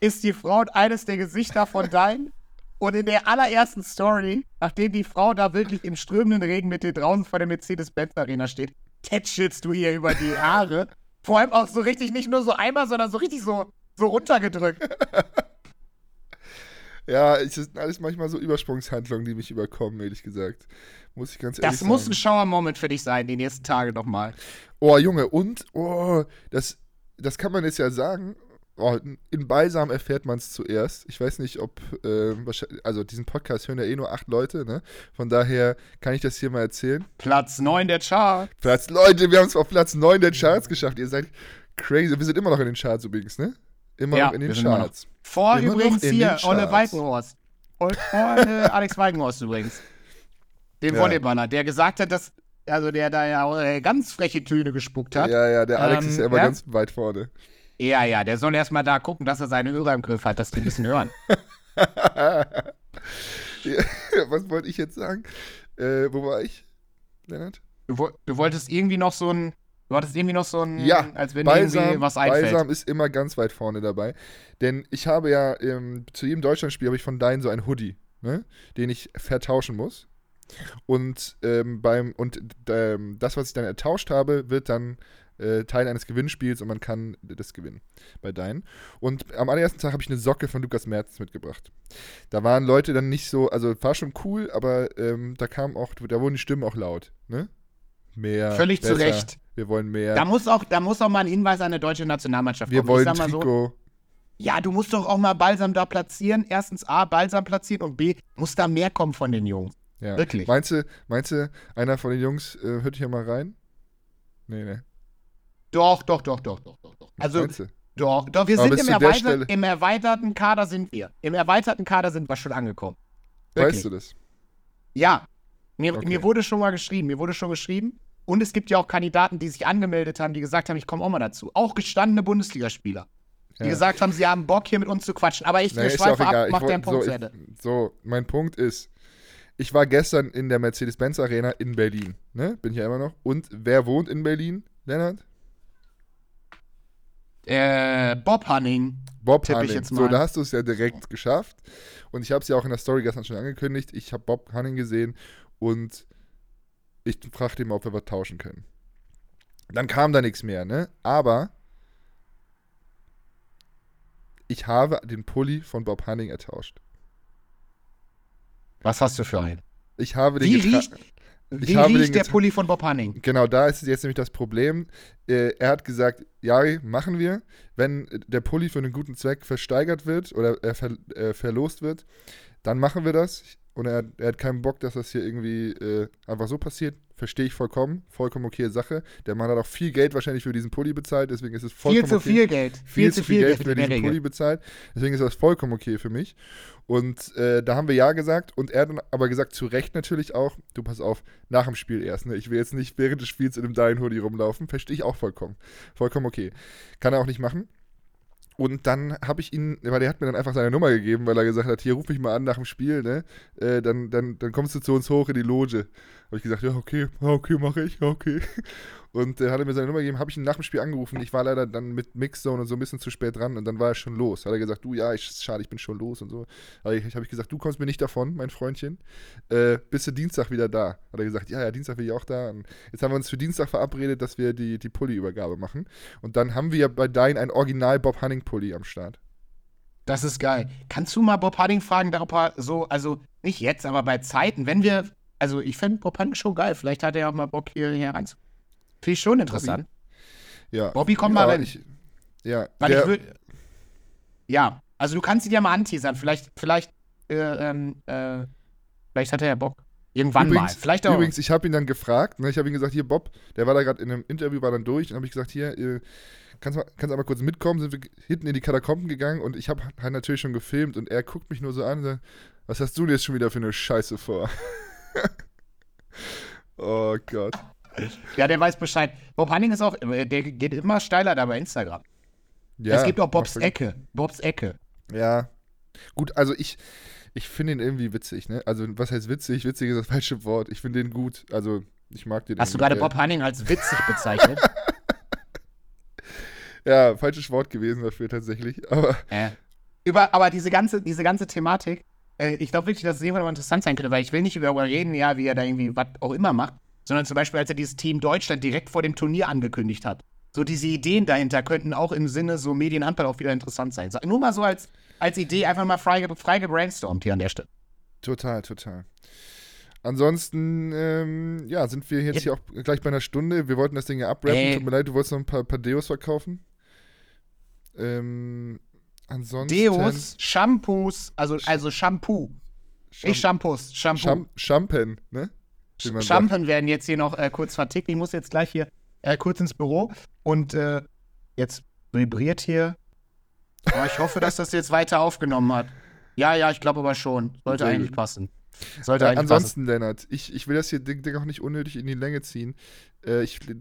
ist die Frau eines der Gesichter von deinen. Und in der allerersten Story, nachdem die Frau da wirklich im strömenden Regen mit dir draußen vor der Mercedes-Benz Arena steht, tätschelst du ihr über die Haare. Vor allem auch so richtig, nicht nur so einmal, sondern so richtig so, so runtergedrückt. Ja, es sind alles manchmal so Übersprungshandlungen, die mich überkommen, ehrlich gesagt. Muss ich ganz ehrlich Das sagen. muss ein Schauer-Moment für dich sein, die nächsten Tage nochmal. Oh, Junge, und, oh, das, das kann man jetzt ja sagen. oh, in Balsam erfährt man es zuerst. Ich weiß nicht, ob, äh, also diesen Podcast hören ja eh nur acht Leute, ne? Von daher kann ich das hier mal erzählen. Platz 9 der Charts. Platz, Leute, wir haben es auf Platz 9 der Charts geschafft. Ihr seid crazy. Wir sind immer noch in den Charts übrigens, ne? Immer Ja, noch in den. Charts. Vor Immer übrigens hier, den Olle vor äh, [LAUGHS] Alex Weikenhorst übrigens. Dem Ja. Volleyballer, der gesagt hat, dass, also der da ja auch, äh, ganz freche Töne gespuckt hat. Ja, ja, der Alex Ähm, ist ja immer ja? ganz weit vorne. Ja, ja, der soll erstmal da gucken, dass er seine Hörer im Griff hat, dass die ein bisschen hören. Ja, [LAUGHS] Was wollte ich jetzt sagen? Äh, wo war ich, Lennart? Du, du wolltest irgendwie noch so ein, du hattest irgendwie noch so ein, Ja, als wenn dir irgendwie Balsam, was einfällt. Balsam ist immer ganz weit vorne dabei. Denn ich habe ja ähm, zu jedem Deutschlandspiel habe ich von Dein so ein Hoodie, ne, den ich vertauschen muss. Und ähm, beim und ähm, das, was ich dann ertauscht habe, wird dann äh, Teil eines Gewinnspiels und man kann das gewinnen bei Dein. Und am allerersten Tag habe ich eine Socke von Lukas Merz mitgebracht. Da waren Leute dann nicht so, also war schon cool, aber ähm, da kam auch, da wurden die Stimmen auch laut, ne? Mehr. Völlig zu besser, Recht. Wir wollen mehr. Da muss auch, da muss auch mal ein Hinweis an eine deutsche Nationalmannschaft Wir kommen. wollen ich mal so, Trikot. ja, du musst doch auch mal Balsam da platzieren. Erstens A, Balsam platzieren und B, muss da mehr kommen von den Jungs. Ja. Wirklich. Meinst du, meinst du, einer von den Jungs äh, hört hier mal rein? Nee, nee. Doch, doch, doch, doch, doch, doch. doch. Also, doch, doch, wir Aber sind im, erweitert, im erweiterten Kader sind wir. Im erweiterten Kader sind wir schon angekommen. Wirklich. Weißt du das? Ja. Mir, Okay. mir wurde schon mal geschrieben, mir wurde schon geschrieben. Und es gibt ja auch Kandidaten, die sich angemeldet haben, die gesagt haben, ich komme auch mal dazu. Auch gestandene Bundesligaspieler. Die Ja. gesagt haben, sie haben Bock, hier mit uns zu quatschen. Aber ich, Naja, schweife ab, Ich mach deinen Punkt so, zu ich, Ende. so, mein Punkt ist, ich war gestern in der Mercedes-Benz Arena in Berlin. Ne? Bin ich ja immer noch. Und wer wohnt in Berlin, Lennart? Äh, Bob Hanning. Bob Tipp ich Hanning. jetzt So, da hast du es ja direkt geschafft. Und ich habe es ja auch in der Story gestern schon angekündigt. Ich habe Bob Hanning gesehen und ich fragte ihn mal, ob wir was tauschen können. Dann kam da nichts mehr, ne? Aber ich habe den Pulli von Bob Hanning ertauscht. Was hast du für einen? Ich habe den Wie riecht, wie riecht der Pulli von Bob Hanning? Genau, da ist jetzt nämlich das Problem. Äh, er hat gesagt, Jari, machen wir. Wenn der Pulli für einen guten Zweck versteigert wird oder er äh, verlost wird, dann machen wir das. Und er, er hat keinen Bock, dass das hier irgendwie äh, einfach so passiert. Verstehe ich vollkommen. Vollkommen okay Sache. Der Mann hat auch viel Geld wahrscheinlich für diesen Pulli bezahlt, deswegen ist es vollkommen Viel zu okay viel Geld. viel zu viel Geld für in der diesen Regel. Pulli bezahlt. Deswegen ist das vollkommen okay für mich. Und äh, da haben wir ja gesagt. Und er hat dann aber gesagt, zu Recht natürlich auch, du pass auf, nach dem Spiel erst. Ne? Ich will jetzt nicht während des Spiels in einem Dying Hoodie rumlaufen. Verstehe ich auch vollkommen. Vollkommen okay. Kann er auch nicht machen. Und dann habe ich ihn, weil er hat mir dann einfach seine Nummer gegeben, weil er gesagt hat, hier ruf mich mal an nach dem Spiel, ne? Äh, dann, dann, dann kommst du zu uns hoch in die Loge. Habe ich gesagt, ja, okay, okay, mache ich, okay. [LAUGHS] Und äh, hat er mir seine Nummer gegeben, habe ich ihn nach dem Spiel angerufen. Ich war leider dann mit Mixzone und so ein bisschen zu spät dran und dann war er schon los. Hat er gesagt, du, ja, ich, schade, ich bin schon los und so. Aber ich, habe ich gesagt, du kommst mir nicht davon, mein Freundchen. Äh, bist du Dienstag wieder da? Hat er gesagt, ja, ja, Dienstag bin ich auch da. Und jetzt haben wir uns für Dienstag verabredet, dass wir die, die Pulli-Übergabe machen. Und dann haben wir bei Dein ein Original Bob Hunning Pulli am Start. Das ist geil. Kannst du mal Bob Hanning fragen, ob er so, also nicht jetzt, aber bei Zeiten, wenn wir, also ich fände Bob Hanning schon geil. Vielleicht hat er ja auch mal Bock hierher rein. Finde ich schon interessant. Ja. Bobby, komm mal rein. Ich, ja, Weil der, ich würde. Ja, also du kannst ihn ja mal anteasern. Vielleicht, vielleicht, äh, ähm, äh, vielleicht hat er ja Bock. Irgendwann mal. Übrigens, Vielleicht auch. übrigens ich habe ihn dann gefragt, ne, ich habe ihm gesagt, hier Bob, der war da gerade in einem Interview, war dann durch, und habe ich gesagt, hier, äh, kannst du mal, kannst einmal kurz mitkommen, sind wir hinten in die Katakomben gegangen und ich habe halt natürlich schon gefilmt und er guckt mich nur so an und sagt, was hast du denn jetzt schon wieder für eine Scheiße vor? [LAUGHS] oh Gott. ja, der weiß Bescheid. Bob Hanning ist auch, äh, der geht immer steiler da bei Instagram. Ja, es gibt auch Bobs Ecke. Bobs Ecke. Ja. Gut, also ich, ich finde ihn irgendwie witzig, ne? Also, was heißt witzig? Witzig ist das falsche Wort. Ich finde den gut. Also, ich mag den. Hast du gerade Bob Hanning als witzig bezeichnet? [LAUGHS] Ja, falsches Wort gewesen dafür tatsächlich. Aber Äh. Über, aber diese ganze, diese ganze Thematik, äh, ich glaube wirklich, dass es irgendwann mal interessant sein könnte, weil ich will nicht über reden, ja, wie er da irgendwie was auch immer macht, sondern zum Beispiel, als er dieses Team Deutschland direkt vor dem Turnier angekündigt hat. So diese Ideen dahinter könnten auch im Sinne so Medienhandball auch wieder interessant sein. Nur mal so als, als Idee einfach mal frei, frei gebrainstormt hier an der Stelle. Total, total. Ansonsten, ähm, ja, sind wir jetzt Ja. hier auch gleich bei einer Stunde. Wir wollten das Ding ja abrappen. Ey. Tut mir leid, du wolltest noch ein paar, paar Deos verkaufen. Ähm, ansonsten. Deos, Shampoos, also, also Shampoo. Sham- Nicht Shampoos, Shampoo. Sham Champen, ne? Schampen werden jetzt hier noch äh, kurz vertickt. Ich muss jetzt gleich hier äh, kurz ins Büro und äh, jetzt vibriert hier. Aber ich hoffe, dass das jetzt weiter aufgenommen hat. Ja, ja, ich glaube aber schon. Sollte Sehr eigentlich gut. passen. Sollte Äh, eigentlich ansonsten, Lennart, ich, ich will das hier Ding, Ding auch nicht unnötig in die Länge ziehen. Äh, ich äh,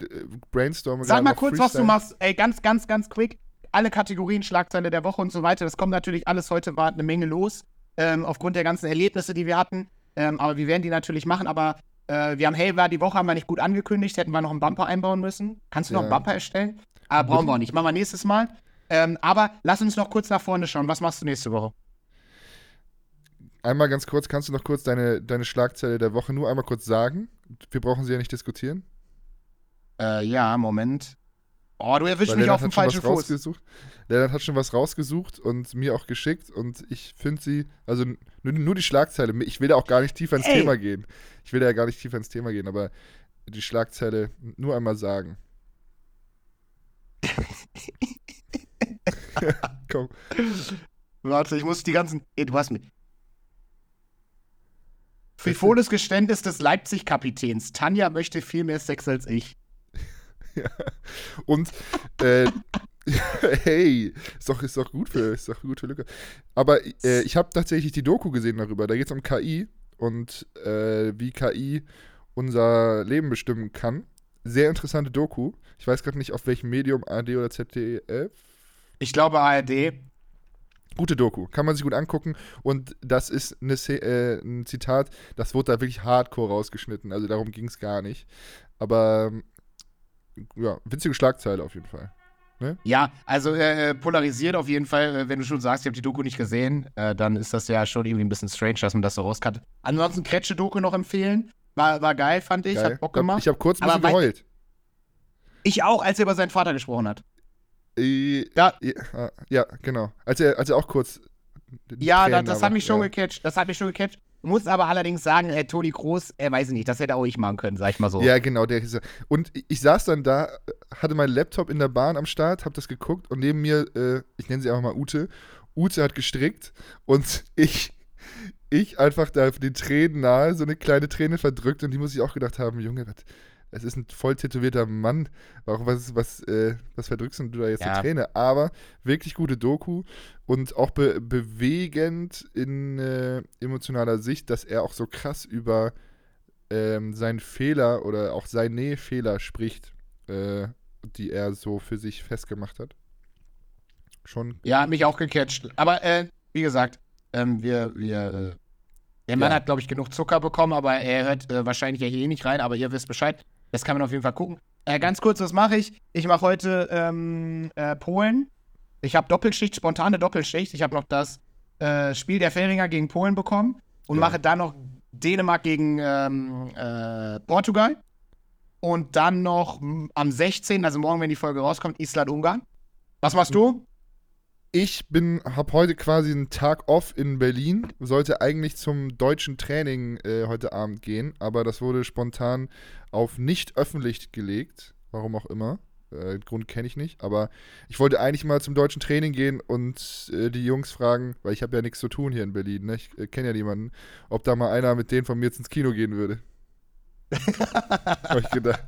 brainstorme passen. Sag mal kurz, was du Freestyle. machst. Ey, ganz, ganz, ganz quick. Alle Kategorien, Schlagzeile der Woche und so weiter. Das kommt natürlich alles heute, war eine Menge los. Ähm, aufgrund der ganzen Erlebnisse, die wir hatten. Ähm, aber wir werden die natürlich machen. Aber äh, wir haben, hey, war die Woche haben wir nicht gut angekündigt. Hätten wir noch einen Bumper einbauen müssen. Kannst du noch Ja. einen Bumper erstellen? Aber brauchen wir auch nicht. Machen wir nächstes Mal. Ähm, aber lass uns noch kurz nach vorne schauen. Was machst du nächste Woche? Einmal ganz kurz, kannst du noch kurz deine, deine Schlagzeile der Woche nur einmal kurz sagen? Wir brauchen sie ja nicht diskutieren. Äh, ja, Moment. Oh, du erwischst mich Lennart auf dem hat schon falschen was Fuß. rausgesucht. Lennart hat schon was rausgesucht und mir auch geschickt und ich finde sie, also nur, nur die Schlagzeile, ich will da auch gar nicht tiefer ins Ey. Thema gehen. Ich will da ja gar nicht tiefer ins Thema gehen, aber die Schlagzeile nur einmal sagen. [LAUGHS] Komm. Warte, ich muss die ganzen. Ey, du hast mit. Frivoles Geständnis des Leipzig-Kapitäns. Tanja möchte viel mehr Sex als ich. [LAUGHS] Und äh, [LAUGHS] hey, ist doch, ist doch gut für, ist doch gut für Lücke. Aber äh, ich habe tatsächlich die Doku gesehen darüber. Da geht es um KI und äh, wie KI unser Leben bestimmen kann. Sehr interessante Doku. Ich weiß gerade nicht, auf welchem Medium, ARD oder ZDF. Ich glaube ARD. Gute Doku, kann man sich gut angucken. Und das ist eine, äh, ein Zitat, das wurde da wirklich hardcore rausgeschnitten. Also darum ging es gar nicht. Aber ja, witzige Schlagzeile auf jeden Fall. Ja, also äh, polarisiert auf jeden Fall. Äh, wenn du schon sagst, ich habe die Doku nicht gesehen, äh, dann ist das ja schon irgendwie ein bisschen strange, dass man das so rauskattet. Ansonsten Kretsche-Doku noch empfehlen. War, war geil, fand ich. Geil. Hat Bock gemacht. Ich habe kurz ein Aber bisschen wei- geheult. Ich auch, als er über seinen Vater gesprochen hat. Äh, Ja. ja, ja, genau. Als er, als er auch kurz. Ja, da, Tränen das aber- hat mich schon ja. gecatcht. Das hat mich schon gecatcht. Muss aber allerdings sagen, äh, Toni Groß, er weiß ich nicht, das hätte auch ich machen können, sag ich mal so. Ja, genau. Der, ist- und ich- ich saß dann da, hatte meinen Laptop in der Bahn am Start, hab das geguckt und neben mir, äh, ich nenne sie einfach mal Ute, Ute hat gestrickt und [LAUGHS] ich, ich einfach da den Tränen nahe, so eine kleine Träne verdrückt und die muss ich auch gedacht haben, Junge, was, es ist ein voll tätowierter Mann, warum, was, was, äh, was verdrückst du da jetzt Ja. eine Träne? Aber wirklich gute Doku und auch be bewegend in äh, emotionaler Sicht, dass er auch so krass über ähm, seinen Fehler oder auch seine Fehler spricht, äh, die er so für sich festgemacht hat. Schon. Ja, hat mich auch gecatcht. Aber äh, wie gesagt, ähm, wir, wir, äh, der Mann Ja. hat, glaube ich, genug Zucker bekommen, aber er hört äh, wahrscheinlich ja hier nicht rein, aber ihr wisst Bescheid. Das kann man auf jeden Fall gucken. Äh, ganz kurz, was mache ich? Ich mache heute ähm, äh, Polen. Ich habe Doppelschicht, spontane Doppelschicht. Ich habe noch das äh, Spiel der Färinger gegen Polen bekommen und Ja. mache dann noch Dänemark gegen ähm, äh, Portugal. Und dann noch am 16., also morgen, wenn die Folge rauskommt, Island-Ungarn. Was machst du? Ich bin, habe heute quasi einen Tag off in Berlin, sollte eigentlich zum deutschen Training äh, heute Abend gehen, aber das wurde spontan auf nicht öffentlich gelegt, warum auch immer. Äh, Grund kenne ich nicht, aber ich wollte eigentlich mal zum deutschen Training gehen und äh, die Jungs fragen, weil ich habe ja nichts zu tun hier in Berlin, ne? ich äh, kenne ja niemanden, ob da mal einer mit denen von mir jetzt ins Kino gehen würde. habe ich gedacht.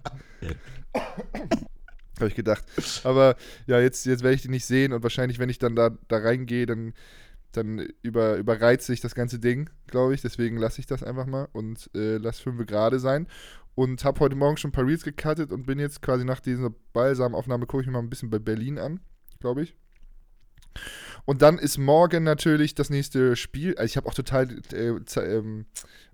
Habe ich gedacht. Aber ja, jetzt, jetzt werde ich die nicht sehen und wahrscheinlich, wenn ich dann da, da reingehe, dann, dann über, überreize ich das ganze Ding, glaube ich. Deswegen lasse ich das einfach mal und äh, lass fünf gerade sein. Und habe heute Morgen schon ein paar Reels gecuttet und bin jetzt quasi nach dieser Balsam-Aufnahme, gucke ich mir mal ein bisschen bei Berlin an, glaube ich. Und dann ist morgen natürlich das nächste Spiel. Also ich habe auch total äh, ähm,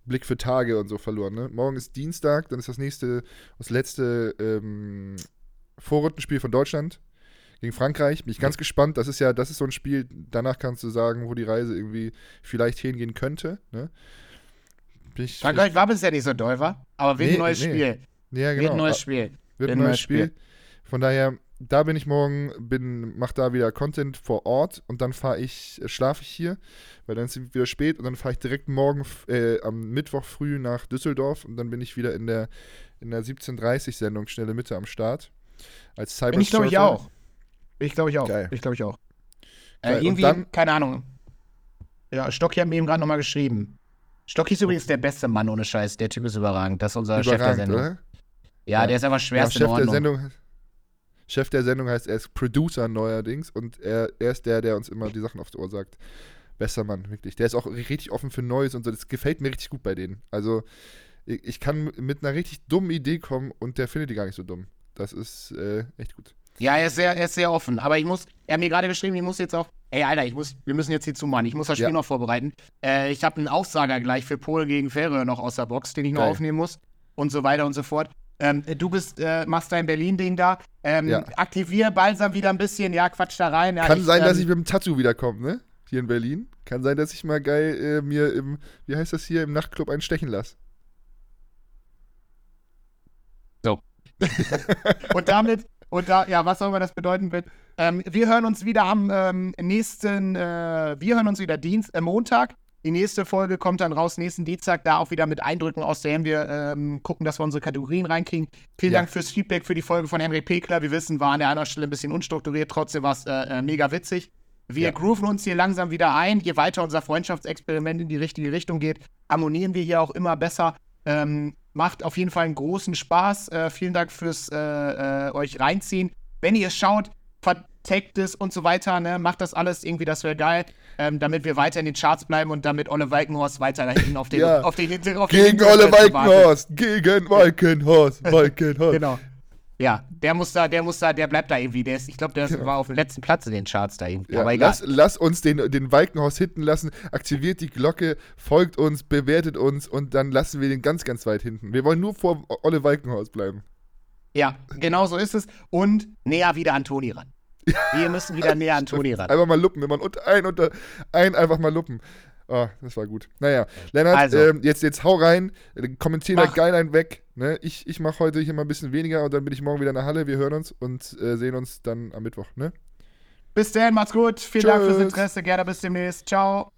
Blick für Tage und so verloren. Ne? Morgen ist Dienstag, dann ist das nächste, das letzte ähm, Vorrundenspiel von Deutschland gegen Frankreich. Bin ich ganz gespannt. Das ist ja, das ist so ein Spiel, danach kannst du sagen, wo die Reise irgendwie vielleicht hingehen könnte. Ne? Ich, Frankreich war bisher nicht so doll, war? Aber wird Nee, ein neues nee. Spiel. ja, Wird genau. ein neues Ah, Spiel. Wird Wird ein neues Spiel. Von daher, da bin ich morgen, bin, mach da wieder Content vor Ort und dann fahre ich, äh, schlafe ich hier, weil dann ist es wieder spät und dann fahre ich direkt morgen äh, am Mittwoch früh nach Düsseldorf und dann bin ich wieder in der, in der 17.30 Sendung Schnelle Mitte am Start. Als Cyber ich, glaube ich, auch. Ich glaube ich auch. Geil. Ich glaube ich auch. Äh, irgendwie, dann- keine Ahnung. Ja, Stocki hat mir eben gerade nochmal geschrieben. Stocki ist übrigens der beste Mann ohne Scheiß. Der Typ ist überragend. Das ist unser Chef der Sendung. oder? Ja, Ja. der ist einfach Ja, schwerst in Chef der Ordnung. Sendung. Chef der Sendung heißt, er ist Producer neuerdings und er, er ist der, der uns immer die Sachen aufs Ohr sagt. Besser Mann, wirklich. Der ist auch richtig offen für Neues und so. Das gefällt mir richtig gut bei denen. Also, ich, ich kann mit einer richtig dummen Idee kommen und der findet die gar nicht so dumm. Das ist äh, echt gut. Ja, er ist, sehr, er ist sehr offen. Aber ich muss, er hat mir gerade geschrieben, ich muss jetzt auch, ey, Alter, ich muss, wir müssen jetzt hier zumachen. Ich muss das Spiel Ja. noch vorbereiten. Äh, ich habe einen Aufsager gleich für Polen gegen Färöer noch aus der Box, den ich noch Geil. aufnehmen muss. Und so weiter und so fort. Ähm, du bist, äh, machst dein Berlin-Ding da. Ähm, Ja. Aktivier Balsam wieder ein bisschen, ja, quatsch da rein. Ja, Kann sein, dass ähm, ich mit dem Tattoo wiederkomme, ne? Hier in Berlin. Kann sein, dass ich mal geil äh, mir im, wie heißt das hier, im Nachtclub einen stechen lasse. Und damit, und da, ja, was auch immer das bedeuten wird. Ähm, wir hören uns wieder am ähm, nächsten, äh, wir hören uns wieder Dienst, äh, Montag. Die nächste Folge kommt dann raus nächsten Dienstag, da auch wieder mit Eindrücken aus der Wir ähm, gucken, dass wir unsere Kategorien reinkriegen. Vielen Ja. Dank fürs Feedback für die Folge von Henry Pekler. Wir wissen, war an der anderen Stelle ein bisschen unstrukturiert, trotzdem war es äh, äh, mega witzig. Wir Ja. grooven uns hier langsam wieder ein. Je weiter unser Freundschaftsexperiment in die richtige Richtung geht, harmonieren wir hier auch immer besser. Ähm, macht auf jeden Fall einen großen Spaß. Äh, vielen Dank fürs äh, äh, euch reinziehen. Wenn ihr es schaut, verteckt es und so weiter, ne? macht das alles irgendwie, das wäre geil, ähm, damit wir weiter in den Charts bleiben und damit Olle Walkenhorst weiter da hinten auf den, Ja. auf den, auf den Gegen Olle Hinterplätzen wartet. Walkenhorst! Gegen Walkenhorst! Walkenhorst! [LAUGHS] Genau. Ja, der muss da, der muss da, der bleibt da irgendwie. Der ist, ich glaube, der ist- Genau. war auf dem letzten Platz in den Charts da irgendwie. Ja, Aber egal. lass, lass uns den, den Walkenhorst hinten lassen, aktiviert die Glocke, folgt uns, bewertet uns und dann lassen wir den ganz, ganz weit hinten. Wir wollen nur vor Olle Walkenhorst bleiben. Ja, genau so ist es. Und näher wieder an Toni ran. Wir müssen wieder [LAUGHS] näher an Toni ran. Einfach mal luppen, wenn man unter ein unter ein einfach mal luppen. Ah, das war gut. Naja, Lennart, Also. ähm, jetzt, jetzt hau rein, äh, kommentier da geil einen weg. Ne? Ich, ich mache heute hier mal ein bisschen weniger und dann bin ich morgen wieder in der Halle. Wir hören uns und äh, sehen uns dann am Mittwoch. Ne? Bis dann, macht's gut. Vielen Dank fürs Tschüss. Interesse. Gerne bis demnächst. Ciao.